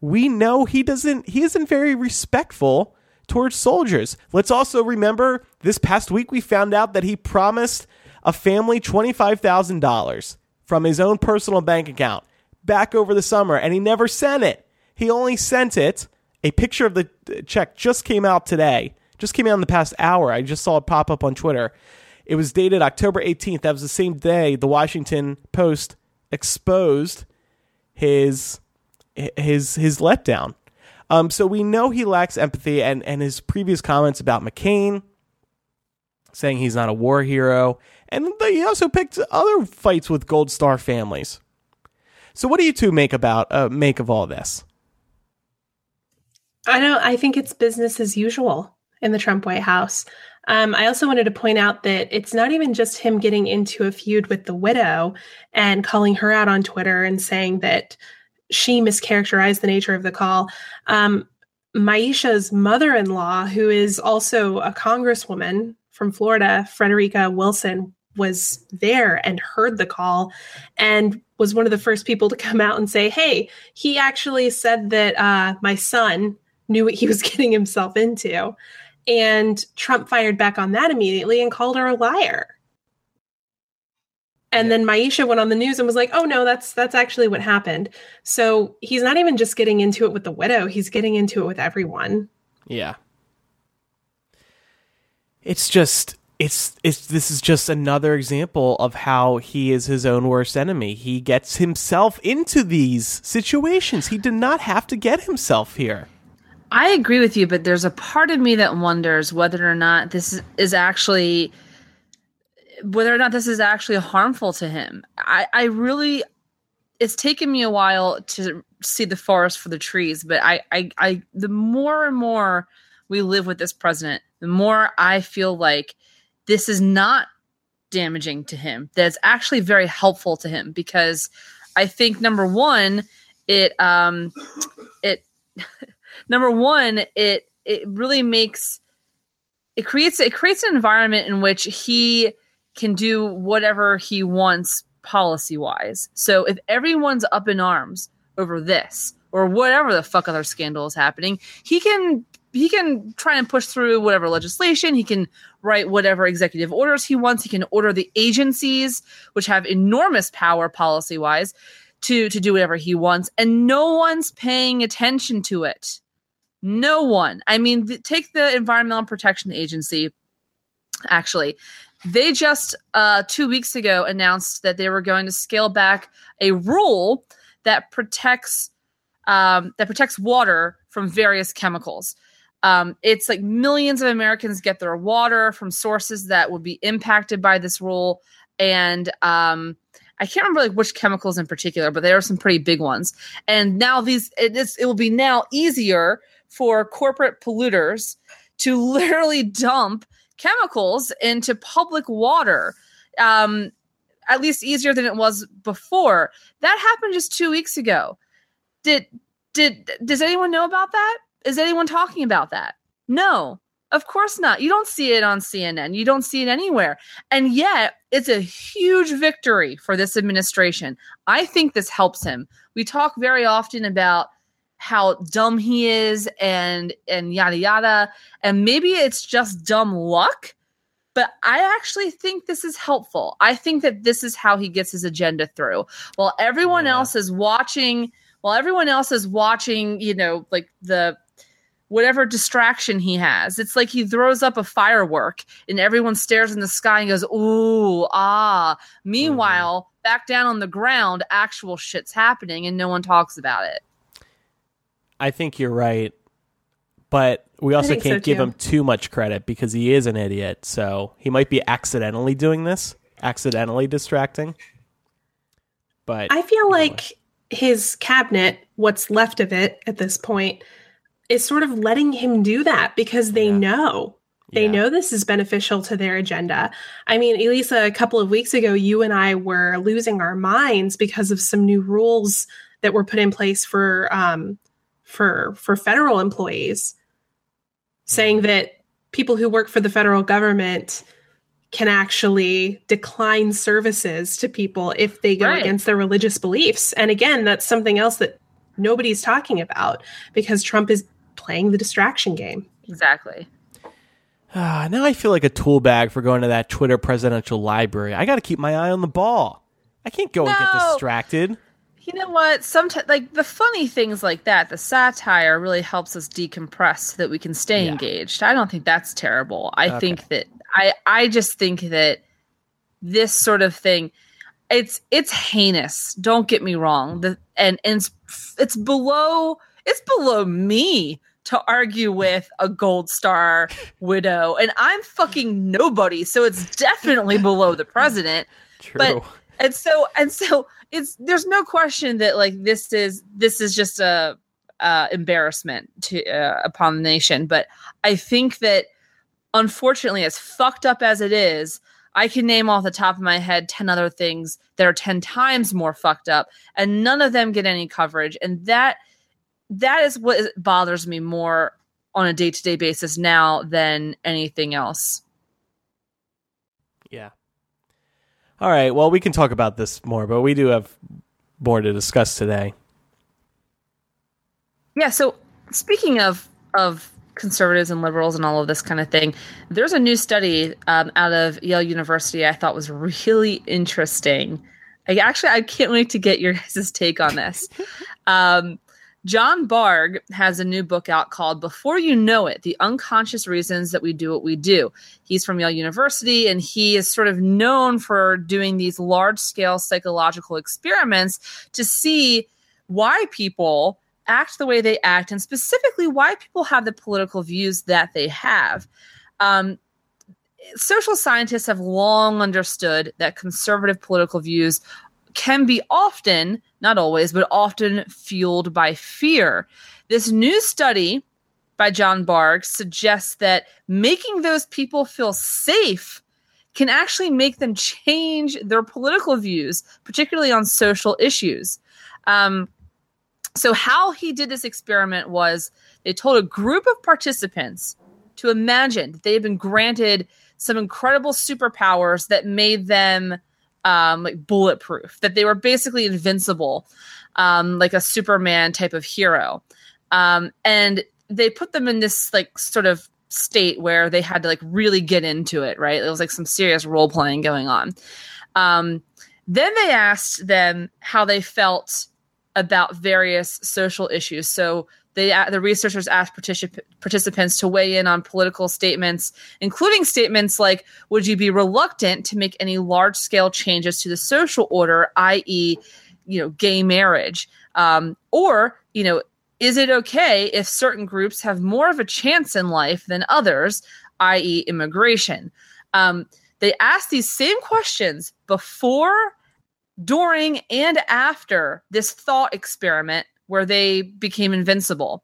We know he doesn't he isn't very respectful towards soldiers. Let's also remember this past week we found out that he promised a family $25,000 from his own personal bank account back over the summer and he never sent it. He only sent it. A picture of the uh, check just came out today. Just came out in the past hour. I just saw it pop up on Twitter. It was dated October 18th. That was the same day the Washington Post exposed his his his letdown. Um, so we know he lacks empathy, and and his previous comments about McCain, saying he's not a war hero, and he also picked other fights with Gold Star families. So what do you two make about uh, make of all this? I don't. I think it's business as usual in the Trump White House. Um, I also wanted to point out that it's not even just him getting into a feud with the widow and calling her out on Twitter and saying that she mischaracterized the nature of the call. Um, Myeshia's mother in law, who is also a congresswoman from Florida, Frederica Wilson, was there and heard the call and was one of the first people to come out and say, Hey, he actually said that uh, my son knew what he was getting himself into. And Trump fired back on that immediately and called her a liar. And then Myeshia went on the news and was like, "Oh no, that's that's actually what happened." So he's not even just getting into it with the widow; he's getting into it with everyone. Yeah. It's just it's it's this is just another example of how he is his own worst enemy. He gets himself into these situations. He did not have to get himself here. I agree with you, but there's a part of me that wonders whether or not this is actually whether or not this is actually harmful to him. I, I really it's taken me a while to see the forest for the trees, but I, I I the more and more we live with this president, the more I feel like this is not damaging to him. That's actually very helpful to him because I think number one, it um it number one, it it really makes it creates it creates an environment in which he can do whatever he wants policy wise. So if everyone's up in arms over this or whatever the fuck other scandal is happening, he can he can try and push through whatever legislation. He can write whatever executive orders he wants. He can order the agencies, which have enormous power policy wise, to to do whatever he wants, and no one's paying attention to it. No one. I mean, th- take the Environmental Protection Agency. Actually, they just uh, two weeks ago announced that they were going to scale back a rule that protects um, that protects water from various chemicals. Um, it's like millions of Americans get their water from sources that would be impacted by this rule, and um, I can't remember like which chemicals in particular, but there are some pretty big ones. And now these it, is, it will be now easier for corporate polluters to literally dump chemicals into public water. Um, at least easier than it was before. That happened just two weeks ago. Did did does anyone know about that? Is anyone talking about that? No, of course not. You don't see it on CNN. You don't see it anywhere. And yet, it's a huge victory for this administration. I think this helps him. We talk very often about how dumb he is and and yada yada. And maybe it's just dumb luck but i actually think this is helpful. I think that this is how he gets his agenda through. While everyone yeah. else is watching while everyone else is watching you know like the whatever distraction he has it's like he throws up a firework and everyone stares in the sky and goes ooh ah. Meanwhile mm-hmm. back down on the ground actual shit's happening and no one talks about it I think you're right, but we also can't so give him too much credit because he is an idiot. So he might be accidentally doing this, accidentally distracting. But I feel like his cabinet, what's left of it at this point, is sort of letting him do that because they yeah. know. They yeah. know this is beneficial to their agenda. I mean, Elisa, a couple of weeks ago, you and I were losing our minds because of some new rules that were put in place for um, for for federal employees, saying that people who work for the federal government can actually decline services to people if they go Right. against their religious beliefs. And again, that's something else that nobody's talking about because Trump is playing the distraction game. Exactly. Ah, now I feel like a tool bag for going to that Twitter presidential library. I got to keep my eye on the ball. I can't go and get distracted. You know what? Sometimes, like the funny things like that, the satire really helps us decompress so that we can stay Yeah. engaged. I don't think that's terrible. I Okay. think that I I just think that this sort of thing, it's it's heinous. Don't get me wrong. The and and it's, it's below it's below me to argue with a gold star widow, and I'm fucking nobody. So it's definitely below the president True. but and so and so it's there's no question that like this is this is just a uh, embarrassment to uh, upon the nation. But i think that unfortunately as fucked up as it is i can name off the top of my head 10 other things that are 10 times more fucked up and none of them get any coverage. And that that is what bothers me more on a day-to-day basis now than anything else. Yeah. All right. Well, we can talk about this more, but we do have more to discuss today. Yeah. So speaking of of conservatives and liberals and all of this kind of thing, there's a new study um, out of Yale University I thought was really interesting. I actually I can't wait to get your guys' take on this. Um, John Bargh has a new book out called Before You Know It The Unconscious Reasons That We Do What We Do. He's from Yale University and he is sort of known for doing these large scale psychological experiments to see why people act the way they act and specifically why people have the political views that they have. Um, social scientists have long understood that conservative political views can be often, not always, but often fueled by fear. This new study by John Bargh suggests that making those people feel safe can actually make them change their political views, particularly on social issues. Um, so, how he did this experiment was they told a group of participants to imagine that they had been granted some incredible superpowers that made them um, like bulletproof, that they were basically invincible, um, like a Superman type of hero. Um, and they put them in this like sort of state where they had to like really get into it, right? It was like some serious role playing going on. Um, then they asked them how they felt about various social issues. So they the researchers asked particip- participants to weigh in on political statements, including statements like, "Would you be reluctant to make any large scale changes to the social order, i.e., you know, gay marriage, um, or you know, is it okay if certain groups have more of a chance in life than others, i.e., immigration?" Um, they asked these same questions before during and after this thought experiment where they became invincible.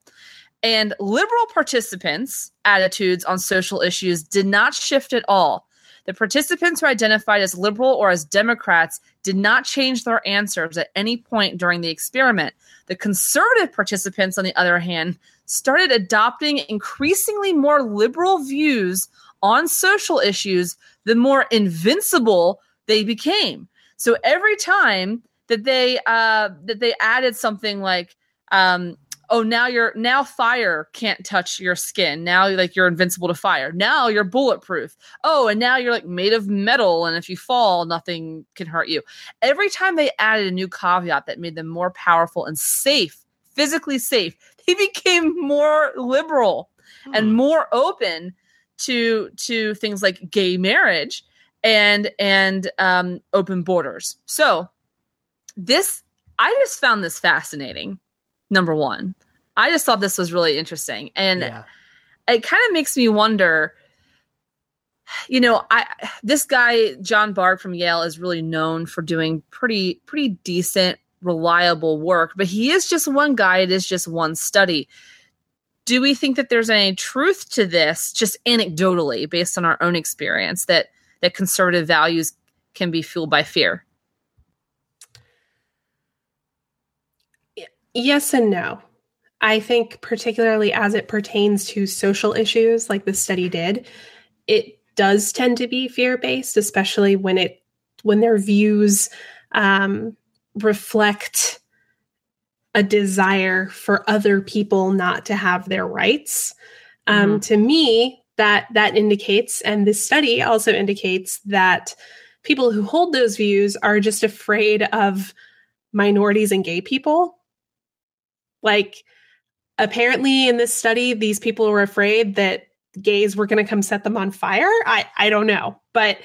And liberal participants' attitudes on social issues did not shift at all. The participants who identified as liberal or as Democrats did not change their answers at any point during the experiment. The conservative participants, on the other hand, started adopting increasingly more liberal views on social issues the more invincible they became. So every time that they uh, that they added something like, um, "Oh, now you're now fire can't touch your skin. Now like you're invincible to fire. Now you're bulletproof. Oh, and now you're like made of metal, and if you fall, nothing can hurt you." Every time they added a new caveat that made them more powerful and safe, physically safe, they became more liberal and more open to to things like gay marriage and and um, open borders. So this I just found this fascinating. Number one, I just thought this was really interesting, and Yeah. it kind of makes me wonder. You know, I this guy John Bargh from Yale is really known for doing pretty pretty decent, reliable work, but he is just one guy. It is just one study. Do we think that there's any truth to this, just anecdotally, based on our own experience, that that conservative values can be fueled by fear? Yes and no. I think, particularly as it pertains to social issues like the study did, it does tend to be fear based, especially when it when their views um, reflect a desire for other people not to have their rights. Um, mm-hmm. To me, that that indicates, and this study also indicates that people who hold those views are just afraid of minorities and gay people. Like apparently in this study these people were afraid that gays were going to come set them on fire. I i don't know. But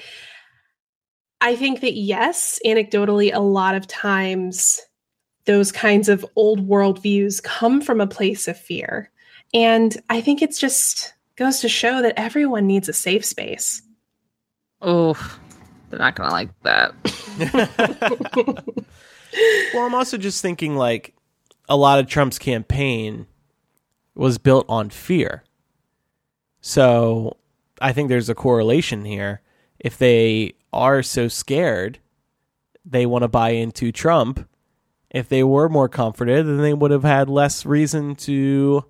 i think that yes anecdotally a lot of times those kinds of old world views come from a place of fear. And i think it's just goes to show that everyone needs a safe space. Oh they're not gonna like that. Well i'm also just thinking like a lot of trump's campaign was built on fear. So I think there's a correlation here. If they are so scared, they want to buy into Trump. If they were more comforted, then they would have had less reason to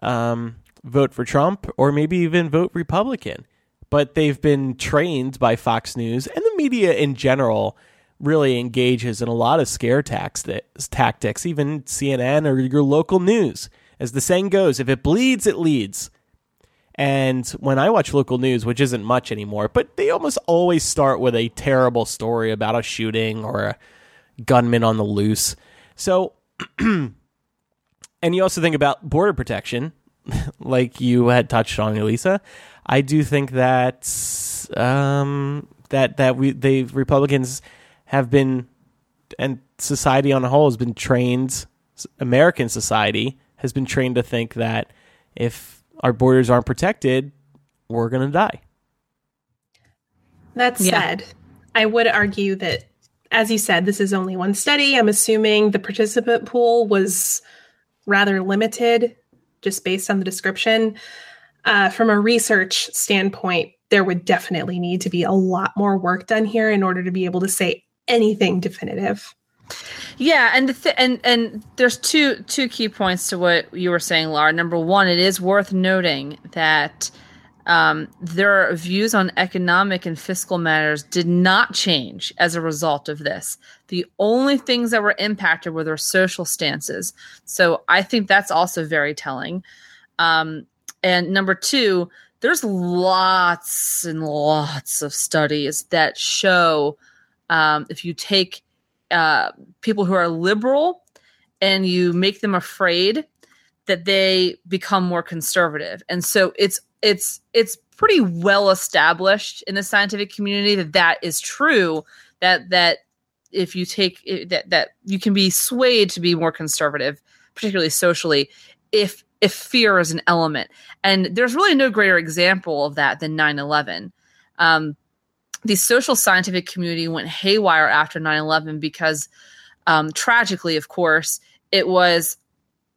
um, vote for Trump or maybe even vote Republican. But they've been trained by Fox News and the media in general really engages in a lot of scare tactics, even CNN or your local news. As the saying goes, if it bleeds, it leads. And when I watch local news, which isn't much anymore, but they almost always start with a terrible story about a shooting or a gunman on the loose. So, and you also think about border protection, like you had touched on, Elisa. I do think that um, that that we the Republicans have been, and society on a whole has been trained, American society has been trained to think that if our borders aren't protected, we're going to die. That said, yeah. I would argue that, as you said, this is only one study. I'm assuming the participant pool was rather limited just based on the description. Uh, from a research standpoint, there would definitely need to be a lot more work done here in order to be able to say anything definitive. Yeah, and the th- and and there's two two key points to what you were saying, Laura. Number one, it is worth noting that um, their views on economic and fiscal matters did not change as a result of this. The only things that were impacted were their social stances. So I think that's also very telling. Um, and number two, there's lots and lots of studies that show um, if you take uh, people who are liberal and you make them afraid that they become more conservative. And so it's it's it's pretty well established in the scientific community that that is true that that if you take that that you can be swayed to be more conservative particularly socially if if fear is an element. And there's really no greater example of that than 9-11 um, the social scientific community went haywire after 9-11 because um, tragically of course it was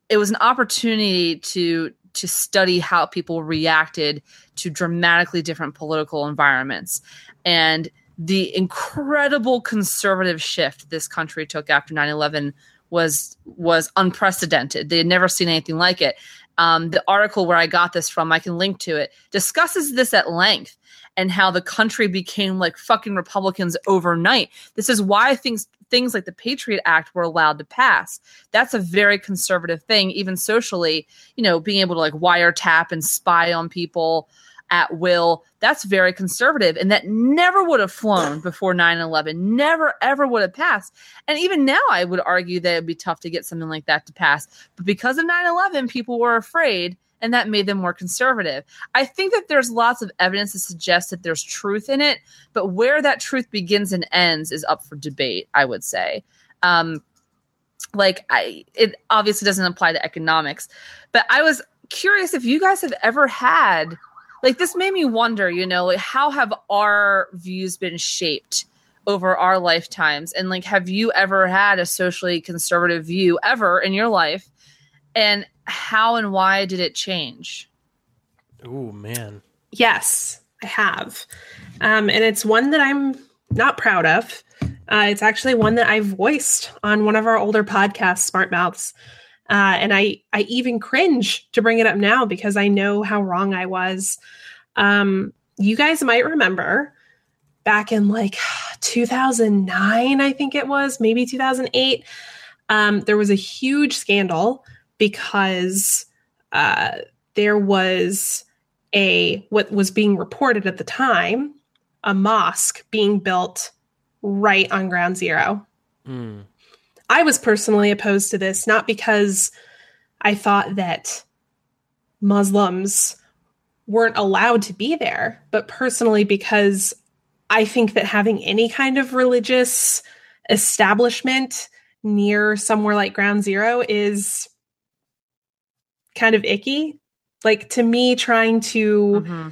it was an opportunity to to study how people reacted to dramatically different political environments. And the incredible conservative shift this country took after 9-11 was was unprecedented. They had never seen anything like it. Um, the article where i got this from i can link to it discusses this at length and how the country became like fucking Republicans overnight. This is why things things like the Patriot Act were allowed to pass. That's a very conservative thing, even socially. You know, being able to like wiretap and spy on people at will. That's very conservative. And that never would have flown before 9 11, never, ever would have passed. And even now, I would argue that it'd be tough to get something like that to pass. But because of 9 11, people were afraid and that made them more conservative. I think that there's lots of evidence to suggest that there's truth in it, but where that truth begins and ends is up for debate, I would say. Um, like I it obviously doesn't apply to economics, but I was curious if you guys have ever had like this made me wonder, you know, like how have our views been shaped over our lifetimes and like have you ever had a socially conservative view ever in your life? And how and why did it change? Oh man. Yes, I have. Um, and it's one that I'm not proud of. Uh, it's actually one that I voiced on one of our older podcasts, Smart Mouths. Uh, and I, I even cringe to bring it up now because I know how wrong I was. Um, you guys might remember back in like 2009, I think it was, maybe 2008. Um, there was a huge scandal because uh, there was a what was being reported at the time a mosque being built right on ground zero. Mm. I was personally opposed to this, not because I thought that Muslims weren't allowed to be there, but personally because I think that having any kind of religious establishment near somewhere like ground zero is kind of icky. Like to me, trying to Mm-hmm.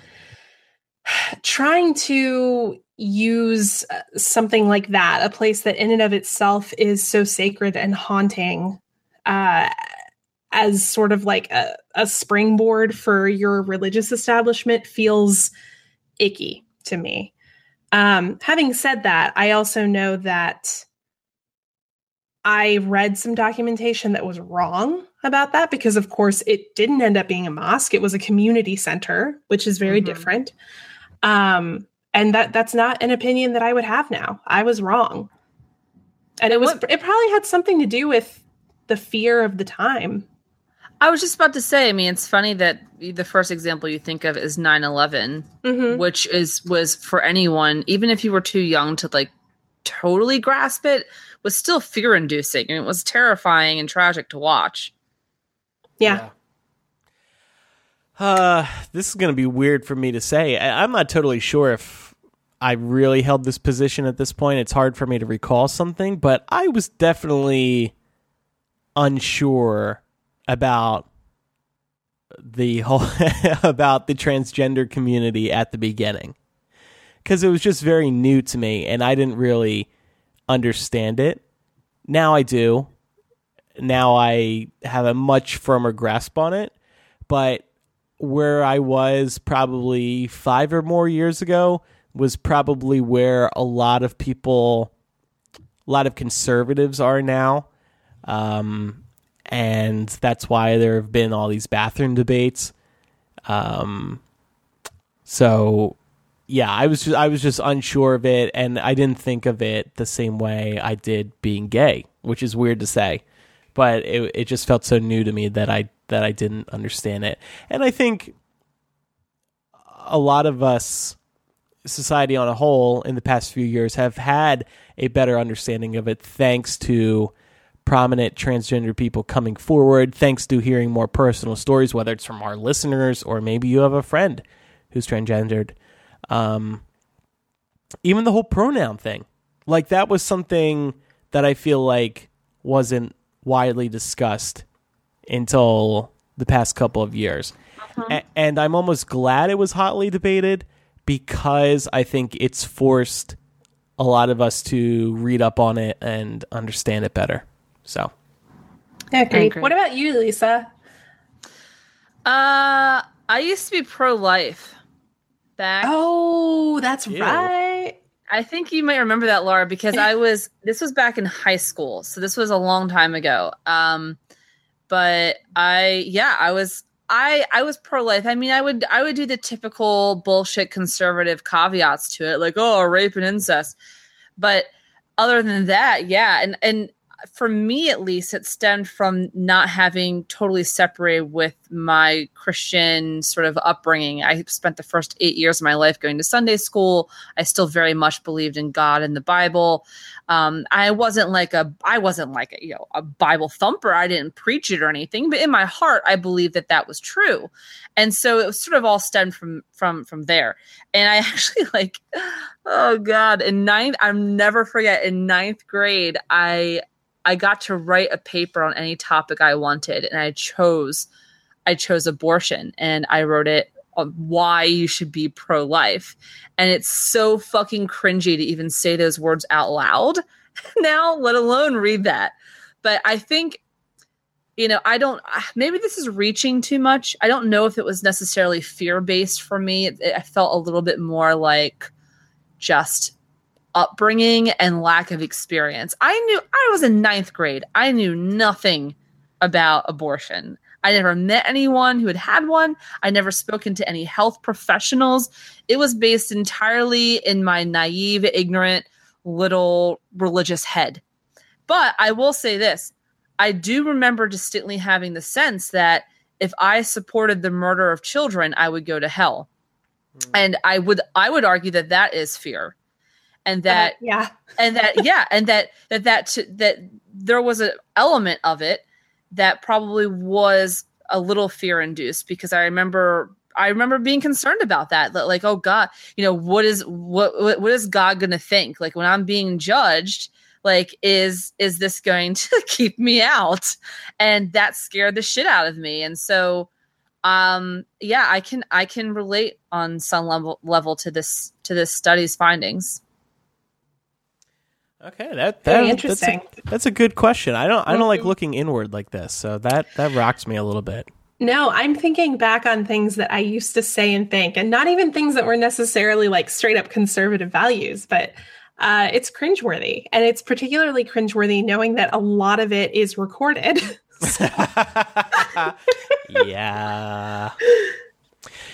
trying to use uh, something like that, a place that in and of itself is so sacred and haunting, uh, as sort of like a, a springboard for your religious establishment feels icky to me. Um, having said that, I also know that I read some documentation that was wrong about that because, of course, it didn't end up being a mosque. It was a community center, which is very Mhm. different. Um, and that that's not an opinion that I would have now. I was wrong, and it was it probably had something to do with the fear of the time. I was just about to say, I mean, it's funny that the first example you think of is 9/11, Mhm. which is was for anyone, even if you were too young to like totally grasp it, was still fear inducing and it was terrifying and tragic to watch. Yeah. Uh, this is going to be weird for me to say. I- I'm not totally sure if I really held this position at this point. It's hard for me to recall something, but I was definitely unsure about the whole about the transgender community at the beginning because it was just very new to me and I didn't really understand it. Now I do. Now I have a much firmer grasp on it, but where I was probably five or more years ago was probably where a lot of people, a lot of conservatives are now. Um, and that's why there have been all these bathroom debates. Um, so yeah, I was just, I was just unsure of it, and I didn't think of it the same way I did being gay, which is weird to say, but it it just felt so new to me that I that I didn't understand it, and I think a lot of us, society on a whole, in the past few years, have had a better understanding of it thanks to prominent transgender people coming forward, thanks to hearing more personal stories, whether it's from our listeners or maybe you have a friend who's transgendered. Um, even the whole pronoun thing, like that was something that I feel like wasn't widely discussed until the past couple of years. A- and I'm almost glad it was hotly debated because I think it's forced a lot of us to read up on it and understand it better. So, Yeah, agreed. agree. What about you, Lisa? Uh, I used to be pro life back. Oh, that's Ew. right. I think you might remember that, Laura, because I was this was back in high school, so this was a long time ago. Um, but I, yeah, I was, I, I was pro life. I mean, I would, I would do the typical bullshit conservative caveats to it, like oh, rape and incest. But other than that, yeah, and and for me at least, it stemmed from not having totally separated with my Christian sort of upbringing. I spent the first eight years of my life going to Sunday school. I still very much believed in God and the Bible. Um, I wasn't like a, I wasn't like a, you know, a Bible thumper. I didn't preach it or anything, but in my heart, I believed that that was true. And so it was sort of all stemmed from, from, from there. And I actually like, oh God, in ninth, I'll never forget in ninth grade, I, I got to write a paper on any topic I wanted, and I chose I chose abortion, and I wrote it on why you should be pro life, and it's so fucking cringy to even say those words out loud now, let alone read that. But I think you know I don't maybe this is reaching too much. I don't know if it was necessarily fear based for me. It, I felt a little bit more like just upbringing and lack of experience. I knew I was in ninth grade. I knew nothing about abortion. I never met anyone who had had one. I never spoken to any health professionals. It was based entirely in my naive, ignorant little religious head. But I will say this I do remember distinctly having the sense that if I supported the murder of children, I would go to hell. Mm. And I would I would argue that that is fear. And that uh, yeah. and that yeah, and that that that that there was an element of it that probably was a little fear induced because I remember I remember being concerned about that. That like, oh God, you know, what is what what, what is God gonna think? Like when I'm being judged, like is is this going to keep me out? And that scared the shit out of me. And so um yeah, I can I can relate on some level level to this to this study's findings. Okay, that, Very interesting. That's a, that's a good question. I don't I don't like Mhm. looking inward like this, so that that rocks me a little bit. No, I'm thinking back on things that I used to say and think, and not even things that were necessarily like straight up conservative values, but uh, it's cringeworthy. And it's particularly cringeworthy knowing that a lot of it is recorded. yeah.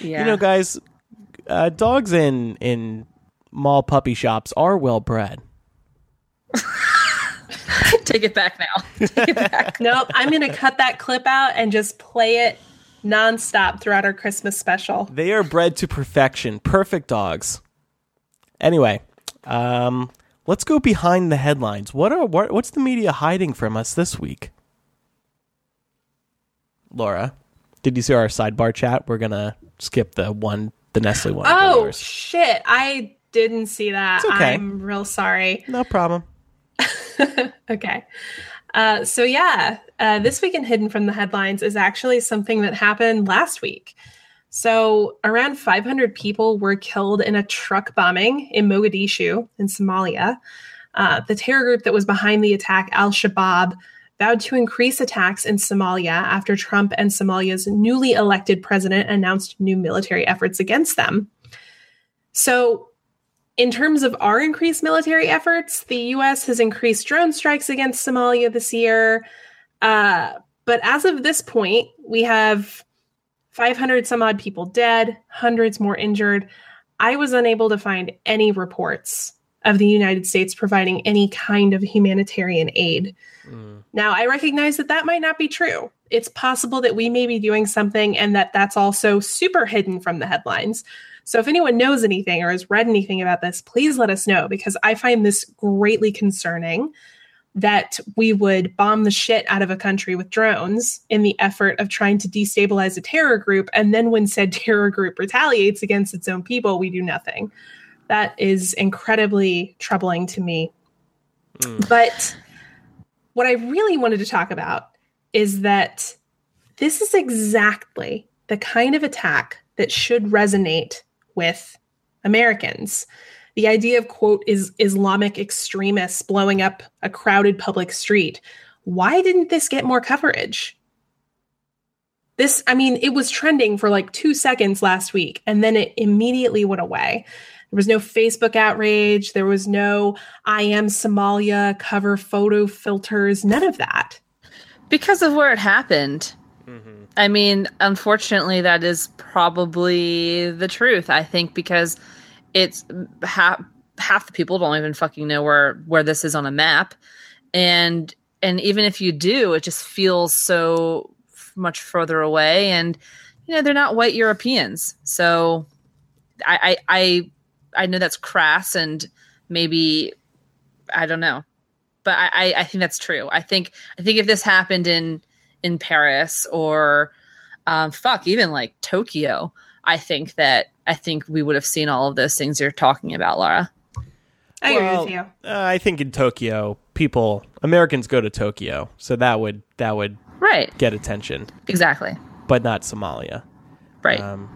Yeah. You know, guys, uh, dogs in in mall puppy shops are well bred. Take it back now. Take it back. nope, I'm going to cut that clip out and just play it nonstop throughout our Christmas special. They are bred to perfection. Perfect dogs. Anyway, um, let's go behind the headlines. What are what, what's the media hiding from us this week? Laura, did you see our sidebar chat? We're gonna skip the one, the Nestle one. Oh, yours. shit. I didn't see that. It's okay. I'm real sorry. no problem. okay. Uh, so, yeah, uh, this week in Hidden from the Headlines is actually something that happened last week. So, around 500 people were killed in a truck bombing in Mogadishu in Somalia. Uh, the terror group that was behind the attack, Al Shabaab, vowed to increase attacks in Somalia after Trump and Somalia's newly elected president announced new military efforts against them. So, in terms of our increased military efforts, the US has increased drone strikes against Somalia this year. Uh, but as of this point, we have 500 some odd people dead, hundreds more injured. I was unable to find any reports of the United States providing any kind of humanitarian aid. Now, I recognize that that might not be true. It's possible that we may be doing something and that that's also super hidden from the headlines. So, if anyone knows anything or has read anything about this, please let us know because I find this greatly concerning that we would bomb the shit out of a country with drones in the effort of trying to destabilize a terror group. And then when said terror group retaliates against its own people, we do nothing. That is incredibly troubling to me. Mm. But what I really wanted to talk about is that this is exactly the kind of attack that should resonate with Americans. The idea of, quote, is Islamic extremists blowing up a crowded public street. Why didn't this get more coverage? This, I mean, it was trending for like two seconds last week and then it immediately went away. There was no Facebook outrage. There was no I am Somalia cover photo filters, none of that. because of where it happened. I mean, unfortunately, that is probably the truth. I think because it's half half the people don't even fucking know where where this is on a map, and and even if you do, it just feels so much further away. And you know, they're not white Europeans, so I I I, I know that's crass and maybe I don't know but I, I, I think that's true. I think I think if this happened in in Paris or um, fuck even like Tokyo, I think that I think we would have seen all of those things you're talking about, Laura. I Well, agree with you. Uh, I think in Tokyo, people Americans go to Tokyo, so that would that would Right. get attention, Exactly. but not Somalia. Right. Um,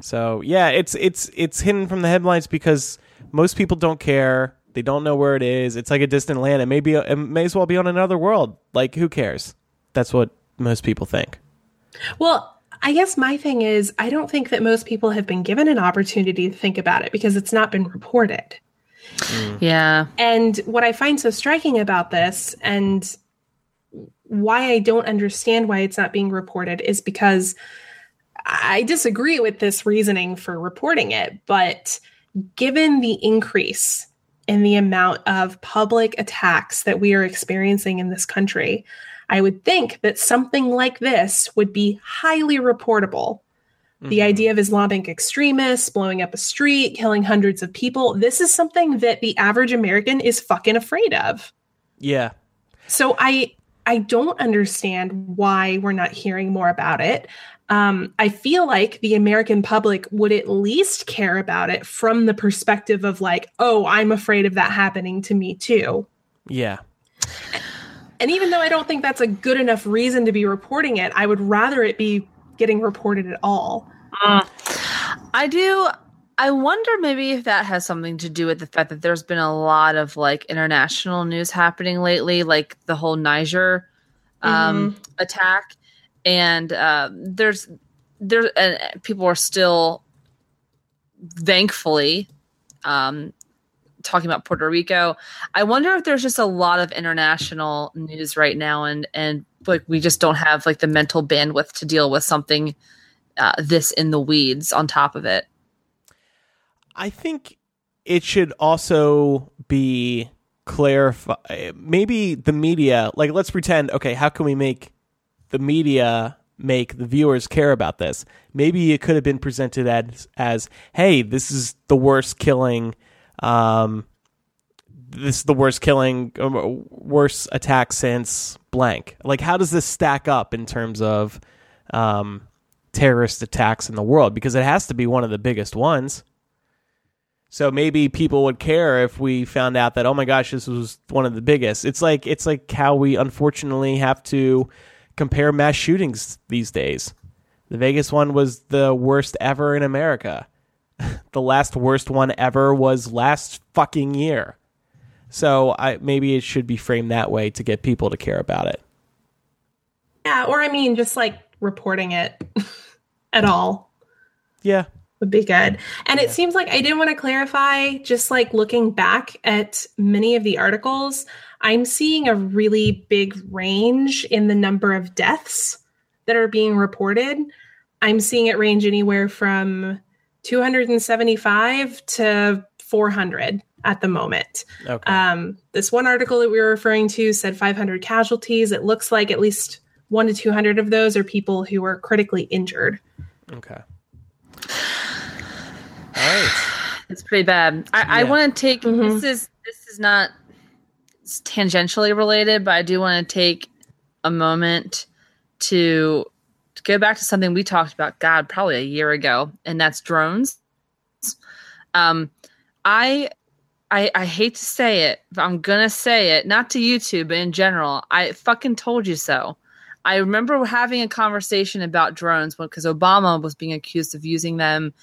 so yeah, it's it's it's hidden from the headlines because most people don't care. They don't know where it is. It's like a distant land. It may be. It may as well be on another world. Like who cares? That's what most people think. Well, I guess my thing is, I don't think that most people have been given an opportunity to think about it because it's not been reported. Mm. Yeah. And what I find so striking about this and why I don't understand why it's not being reported is because I disagree with this reasoning for reporting it, but given the increase in the amount of public attacks that we are experiencing in this country, I would think that something like this would be highly reportable. The idea of Islamic extremists blowing up a street, killing hundreds of people, this is something that the average American is fucking afraid of. Yeah. So I I don't understand why we're not hearing more about it. Um, I feel like the American public would at least care about it from the perspective of like, oh, I'm afraid of that happening to me too. Yeah. And even though I don't think that's a good enough reason to be reporting it, I would rather it be getting reported at all. I do. I wonder maybe if that has something to do with the fact that there's been a lot of like international news happening lately, like the whole Niger um, attack, and uh, there's there uh, people are still thankfully um, talking about Puerto Rico. I wonder if there's just a lot of international news right now, and and like we just don't have like the mental bandwidth to deal with something uh, this in the weeds on top of it. I think it should also be clarify maybe the media like let's pretend okay how can we make the media make the viewers care about this maybe it could have been presented as as hey this is the worst killing um this is the worst killing um, worst attack since blank like how does this stack up in terms of um terrorist attacks in the world because it has to be one of the biggest ones so maybe people would care if we found out that oh my gosh, this was one of the biggest. It's like it's like how we unfortunately have to compare mass shootings these days. The Vegas one was the worst ever in America. the last worst one ever was last fucking year. So I maybe it should be framed that way to get people to care about it. Yeah, or I mean, just like reporting it at all Yeah. would be good. And it seems like I did want to clarify, just like looking back at many of the articles, I'm seeing a really big range in the number of deaths that are being reported. I'm seeing it range anywhere from 275 to 400 at the moment. Okay. Um, this one article that we were referring to said 500 casualties. It looks like at least one to 200 of those are people who were critically injured. Okay. All right. It's pretty bad. I, I want to take this is this is not tangentially related, but I do want to take a moment to, go back to something we talked about. God, probably a year ago, and that's drones. Um, I. I, I hate to say it, but I'm gonna say it, not to YouTube, but in general. I fucking told you so. I remember having a conversation about drones because Obama was being accused of using them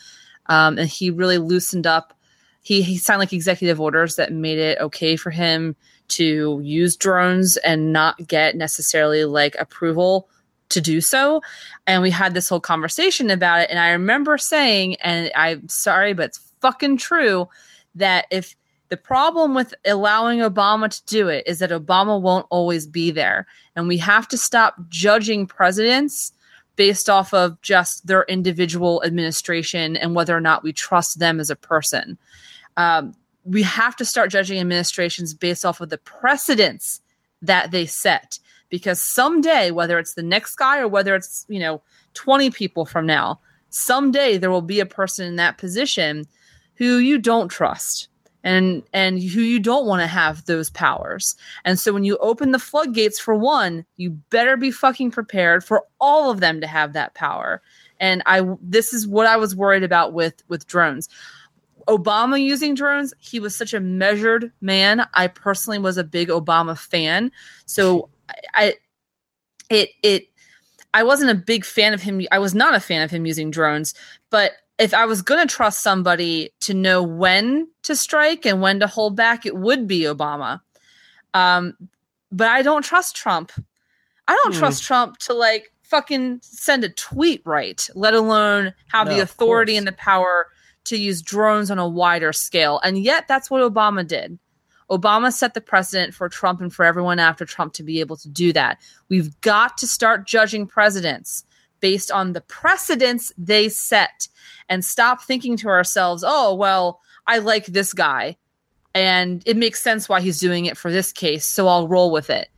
um, and he really loosened up. He he signed like executive orders that made it okay for him to use drones and not get necessarily like approval to do so. And we had this whole conversation about it. And I remember saying, and I'm sorry, but it's fucking true, that if the problem with allowing Obama to do it is that Obama won't always be there. And we have to stop judging presidents based off of just their individual administration and whether or not we trust them as a person. Um, we have to start judging administrations based off of the precedents that they set. Because someday, whether it's the next guy or whether it's, you know, 20 people from now, someday there will be a person in that position who you don't trust and and who you don't want to have those powers. And so when you open the floodgates for one, you better be fucking prepared for all of them to have that power. And I this is what I was worried about with with drones. Obama using drones, he was such a measured man. I personally was a big Obama fan. So I, it it I wasn't a big fan of him. I was not a fan of him using drones, but if I was going to trust somebody to know when to strike and when to hold back, it would be Obama. Um, but I don't trust Trump. I don't Hmm. trust Trump to like fucking send a tweet right, let alone have No, the authority and the power to use drones on a wider scale. And yet, that's what Obama did. Obama set the precedent for Trump and for everyone after Trump to be able to do that. We've got to start judging presidents based on the precedents they set and stop thinking to ourselves, oh, well, I like this guy and it makes sense why he's doing it for this case, so I'll roll with it.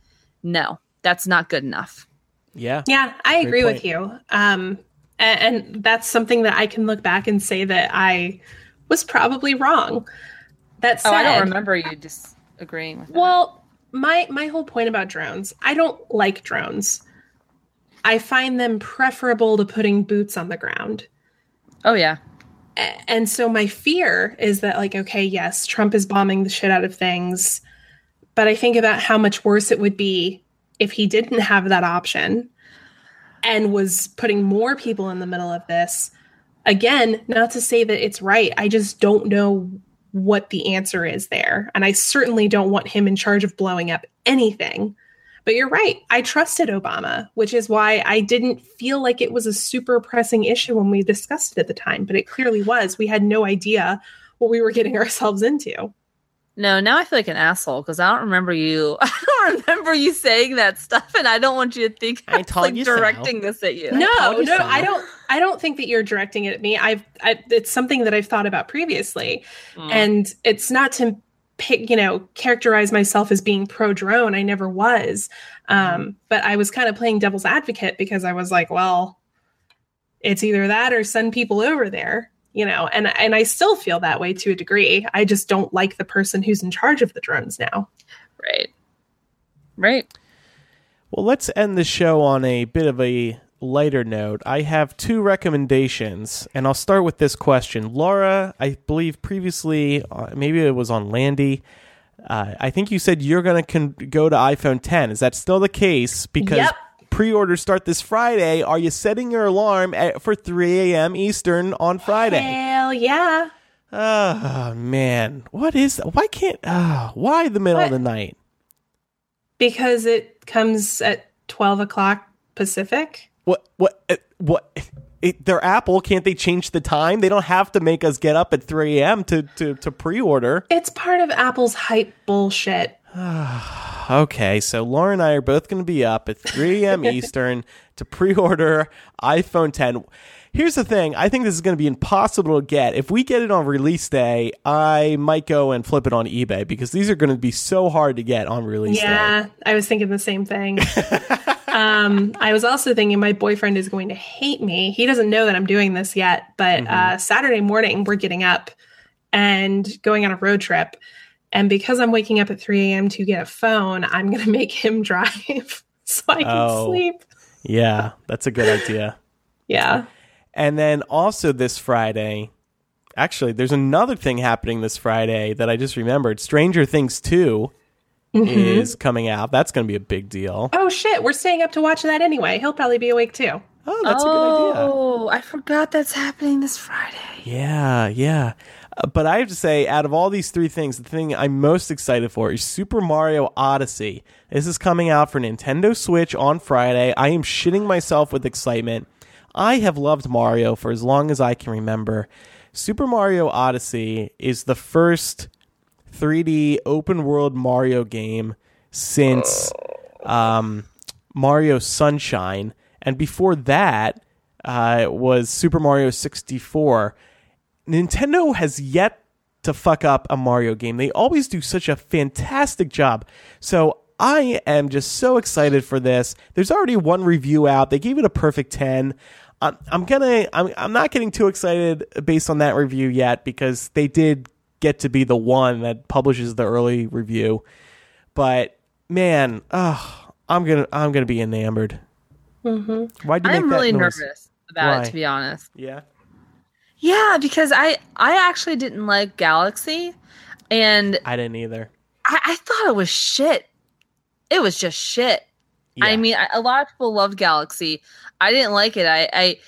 No, that's not good enough. Yeah. Yeah, I Great agree with you. Um, and, and that's something that I can look back and say that I was probably wrong. That said, Oh, I don't remember you disagreeing with that. Well, my my whole point about drones, I don't like drones. I find them preferable to putting boots on the ground. Oh yeah. A- And so my fear is that like okay, yes, Trump is bombing the shit out of things, but I think about how much worse it would be if he didn't have that option and was putting more people in the middle of this. Again, not to say that it's right. I just don't know what the answer is there. And I certainly don't want him in charge of blowing up anything. But you're right. I trusted Obama, which is why I didn't feel like it was a super pressing issue when we discussed it at the time. But it clearly was. We had no idea what we were getting ourselves into. No, now I feel like an asshole because I don't remember you. I don't remember you saying that stuff, and I don't want you to think I am like you so. directing this at you. No, told you no, so. I don't. I don't think that you're directing it at me. I've. I, it's something that I've thought about previously, and it's not to pick, you know, characterize myself as being pro drone. I never was, um, but I was kind of playing devil's advocate because I was like, well, it's either that or send people over there, you know, and and I still feel that way to a degree. I just don't like the person who's in charge of the drones now. Right. Right. Well, let's end the show on a bit of a lighter note. I have two recommendations, and I'll start with this question. Laura, I believe previously, uh, maybe it was on Landy. Uh, I think you said you're going to con- go to iPhone 10. Is that still the case? Because Yep. Pre-orders start this Friday. Are you setting your alarm at, for 3 a.m. Eastern on Friday? Hell yeah. Oh man, what is? Why can't? Uh, why the middle of the night? Because it comes at twelve o'clock Pacific. What? What? uh, What? It, they're Apple. Can't they change the time? They don't have to make us get up at 3 a.m. to to, to pre-order. It's part of Apple's hype bullshit. Okay, so Laura and I are both going to be up at 3 a.m. Eastern to pre-order iPhone 10. Here's the thing: I think this is going to be impossible to get. If we get it on release day, I might go and flip it on eBay because these are going to be so hard to get on release day. Yeah, I was thinking the same thing. um, I was also thinking my boyfriend is going to hate me. He doesn't know that I'm doing this yet, but uh, Saturday morning we're getting up and going on a road trip. And because I'm waking up at 3 a.m. to get a phone, I'm going to make him drive so I can Oh. sleep. Yeah, that's a good idea. Yeah. And then also this Friday, actually, there's another thing happening this Friday that I just remembered. Stranger Things 2 mm-hmm. is coming out. That's going to be a big deal. Oh shit, we're staying up to watch that anyway. He'll probably be awake too. Oh, that's a good idea. Oh, I forgot that's happening this Friday. Yeah, yeah. But I have to say, out of all these three things, the thing I'm most excited for is Super Mario Odyssey. This is coming out for Nintendo Switch on Friday. I am shitting myself with excitement. I have loved Mario for as long as I can remember. Super Mario Odyssey is the first 3D open world Mario game since um, Mario Sunshine, and before that uh, was Super Mario 64. Nintendo has yet to fuck up a Mario game. They always do such a fantastic job. So I am just so excited for this. There's already one review out. They gave it a perfect 10. I'm, I'm gonna. I'm, I'm not getting too excited based on that review yet because they did get to be the one that publishes the early review. But man, oh, I'm gonna I'm gonna be enamored. Mm-hmm. Why'd you I'm really nervous about Why? it, to be honest. Yeah. Yeah, because I I actually didn't like Galaxy, and I didn't either. I, I thought it was shit. It was just shit. I mean, I, a lot of people loved Galaxy. I didn't like it. I, I,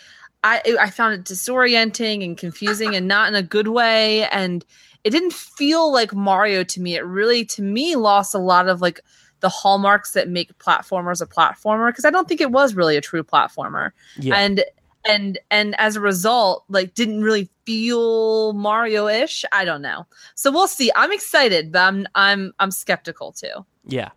I, I found it disorienting and confusing, and not in a good way. And it didn't feel like Mario to me. It really, to me, lost a lot of like the hallmarks that make platformers a platformer because I don't think it was really a true platformer. Yeah. And and and as a result, like didn't really feel Mario-ish. I don't know. So we'll see. I'm excited, but I'm I'm I'm skeptical too. Yeah.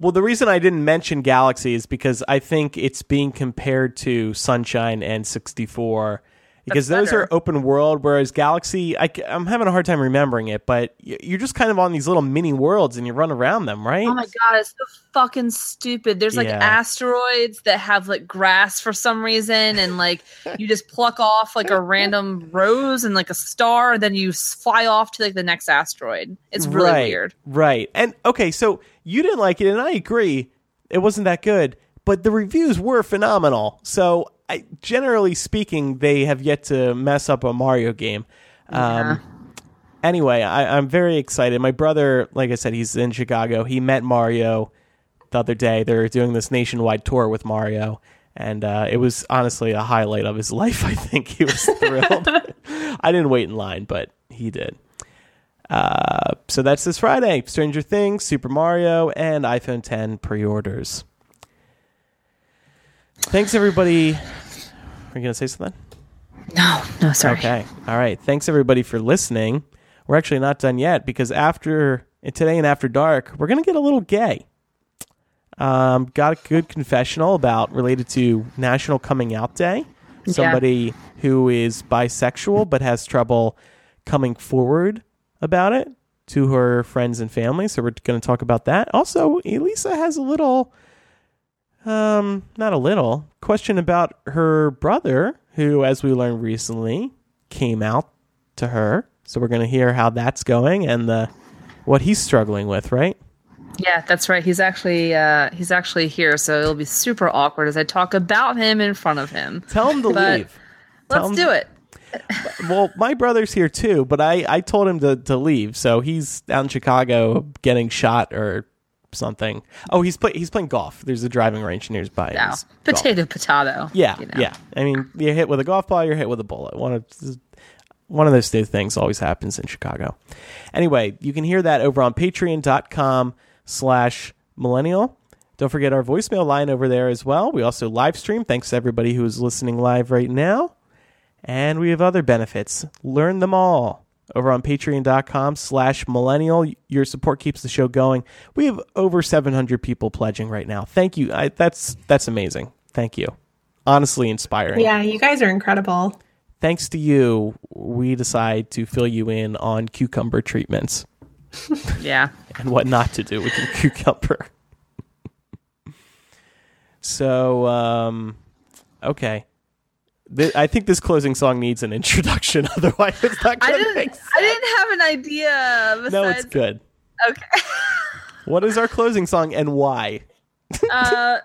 Well, the reason I didn't mention Galaxy is because I think it's being compared to Sunshine and 64 because those better. are open world, whereas Galaxy, I, am having a hard time remembering it, but you're just kind of on these little mini worlds and you run around them, right? Oh my god, it's so fucking stupid. There's like Yeah. asteroids that have like grass for some reason, and like you just pluck off like a random rose and like a star, and then you fly off to like the next asteroid. It's really right, weird. Right. And okay, so you didn't like it, and I agree. It wasn't that good, but the reviews were phenomenal. So, I, generally speaking, they have yet to mess up a Mario game. Um, Anyway, I, I'm very excited. My brother, like I said, he's in Chicago. He met Mario the other day. They're doing this nationwide tour with Mario. And uh, it was honestly a highlight of his life. I think he was thrilled. I didn't wait in line, but he did. Uh, so that's this Friday. Stranger Things, Super Mario, and iPhone 10 pre-orders. Thanks, everybody. Are you gonna say something? No, no, sorry. Okay. All right. Thanks, everybody, for listening. We're actually not done yet because after today and after dark, we're gonna get a little gay. Um, got a good confessional about related to National Coming Out Day. Yeah. Somebody who is bisexual but has trouble coming forward about it to her friends and family. So we're going to talk about that. Also, Elisa has a little, um, not a little question about her brother, who, as we learned recently, came out to her. So we're going to hear how that's going and the what he's struggling with, right? Yeah, that's right. He's actually uh he's actually here, so it'll be super awkward as I talk about him in front of him. Tell him to leave. Tell Let's him- do it. well, my brother's here too, but I, I told him to, to leave. So he's out in Chicago getting shot or something. Oh, he's play, he's playing golf. There's a driving range nearby. No, He's golf. potato, potato. Yeah, you know. yeah. I mean, you're hit with a golf ball, you're hit with a bullet. One of one of those two things always happens in Chicago. Anyway, you can hear that over on patreon.com slash millennial. Don't forget our voicemail line over there as well. We also live stream. Thanks to everybody who is listening live right now. And we have other benefits. Learn them all over on patreon.com slash millennial. Your support keeps the show going. We have over 700 people pledging right now. Thank you. I, that's that's amazing. Thank you. Honestly inspiring. Yeah, you guys are incredible. Thanks to you, we decide to fill you in on cucumber treatments Yeah. and what not to do with your cucumber. so, um, okay. Th- I think this closing song needs an introduction. Otherwise, it's not I going to didn't make I didn't have an idea besides No, it's good. Okay. What is our closing song and why? uh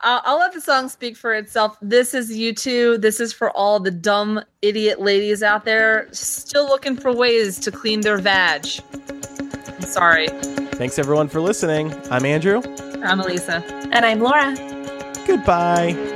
I'll, I'll let the song speak for itself. This is you two. This is for all the dumb idiot ladies out there still looking for ways to clean their vag. I'm sorry. Thanks everyone for listening. I'm Andrew. I'm Elisa. And I'm Laura. Goodbye.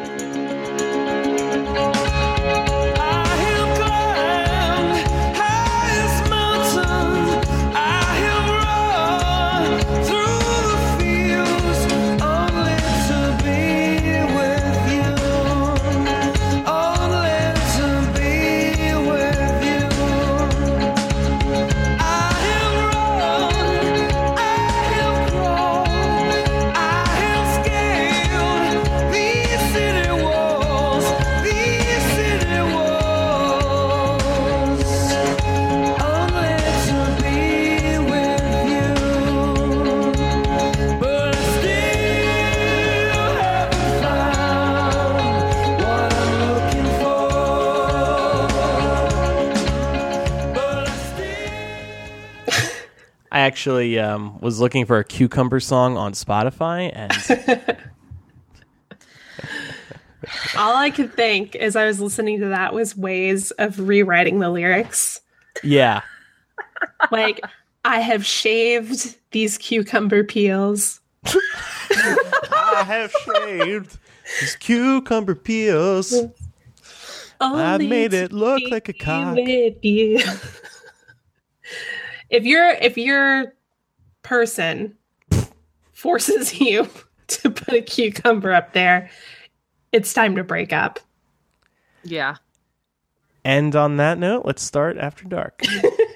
Actually um, was looking for a cucumber song on Spotify, and All I could think as I was listening to that was ways of rewriting the lyrics. yeah, Like, I have shaved these cucumber peels. I have shaved these cucumber peels. I made it look like a cock. with you. If your if your person forces you to put a cucumber up there, it's time to break up. Yeah. And on that note, let's start after dark.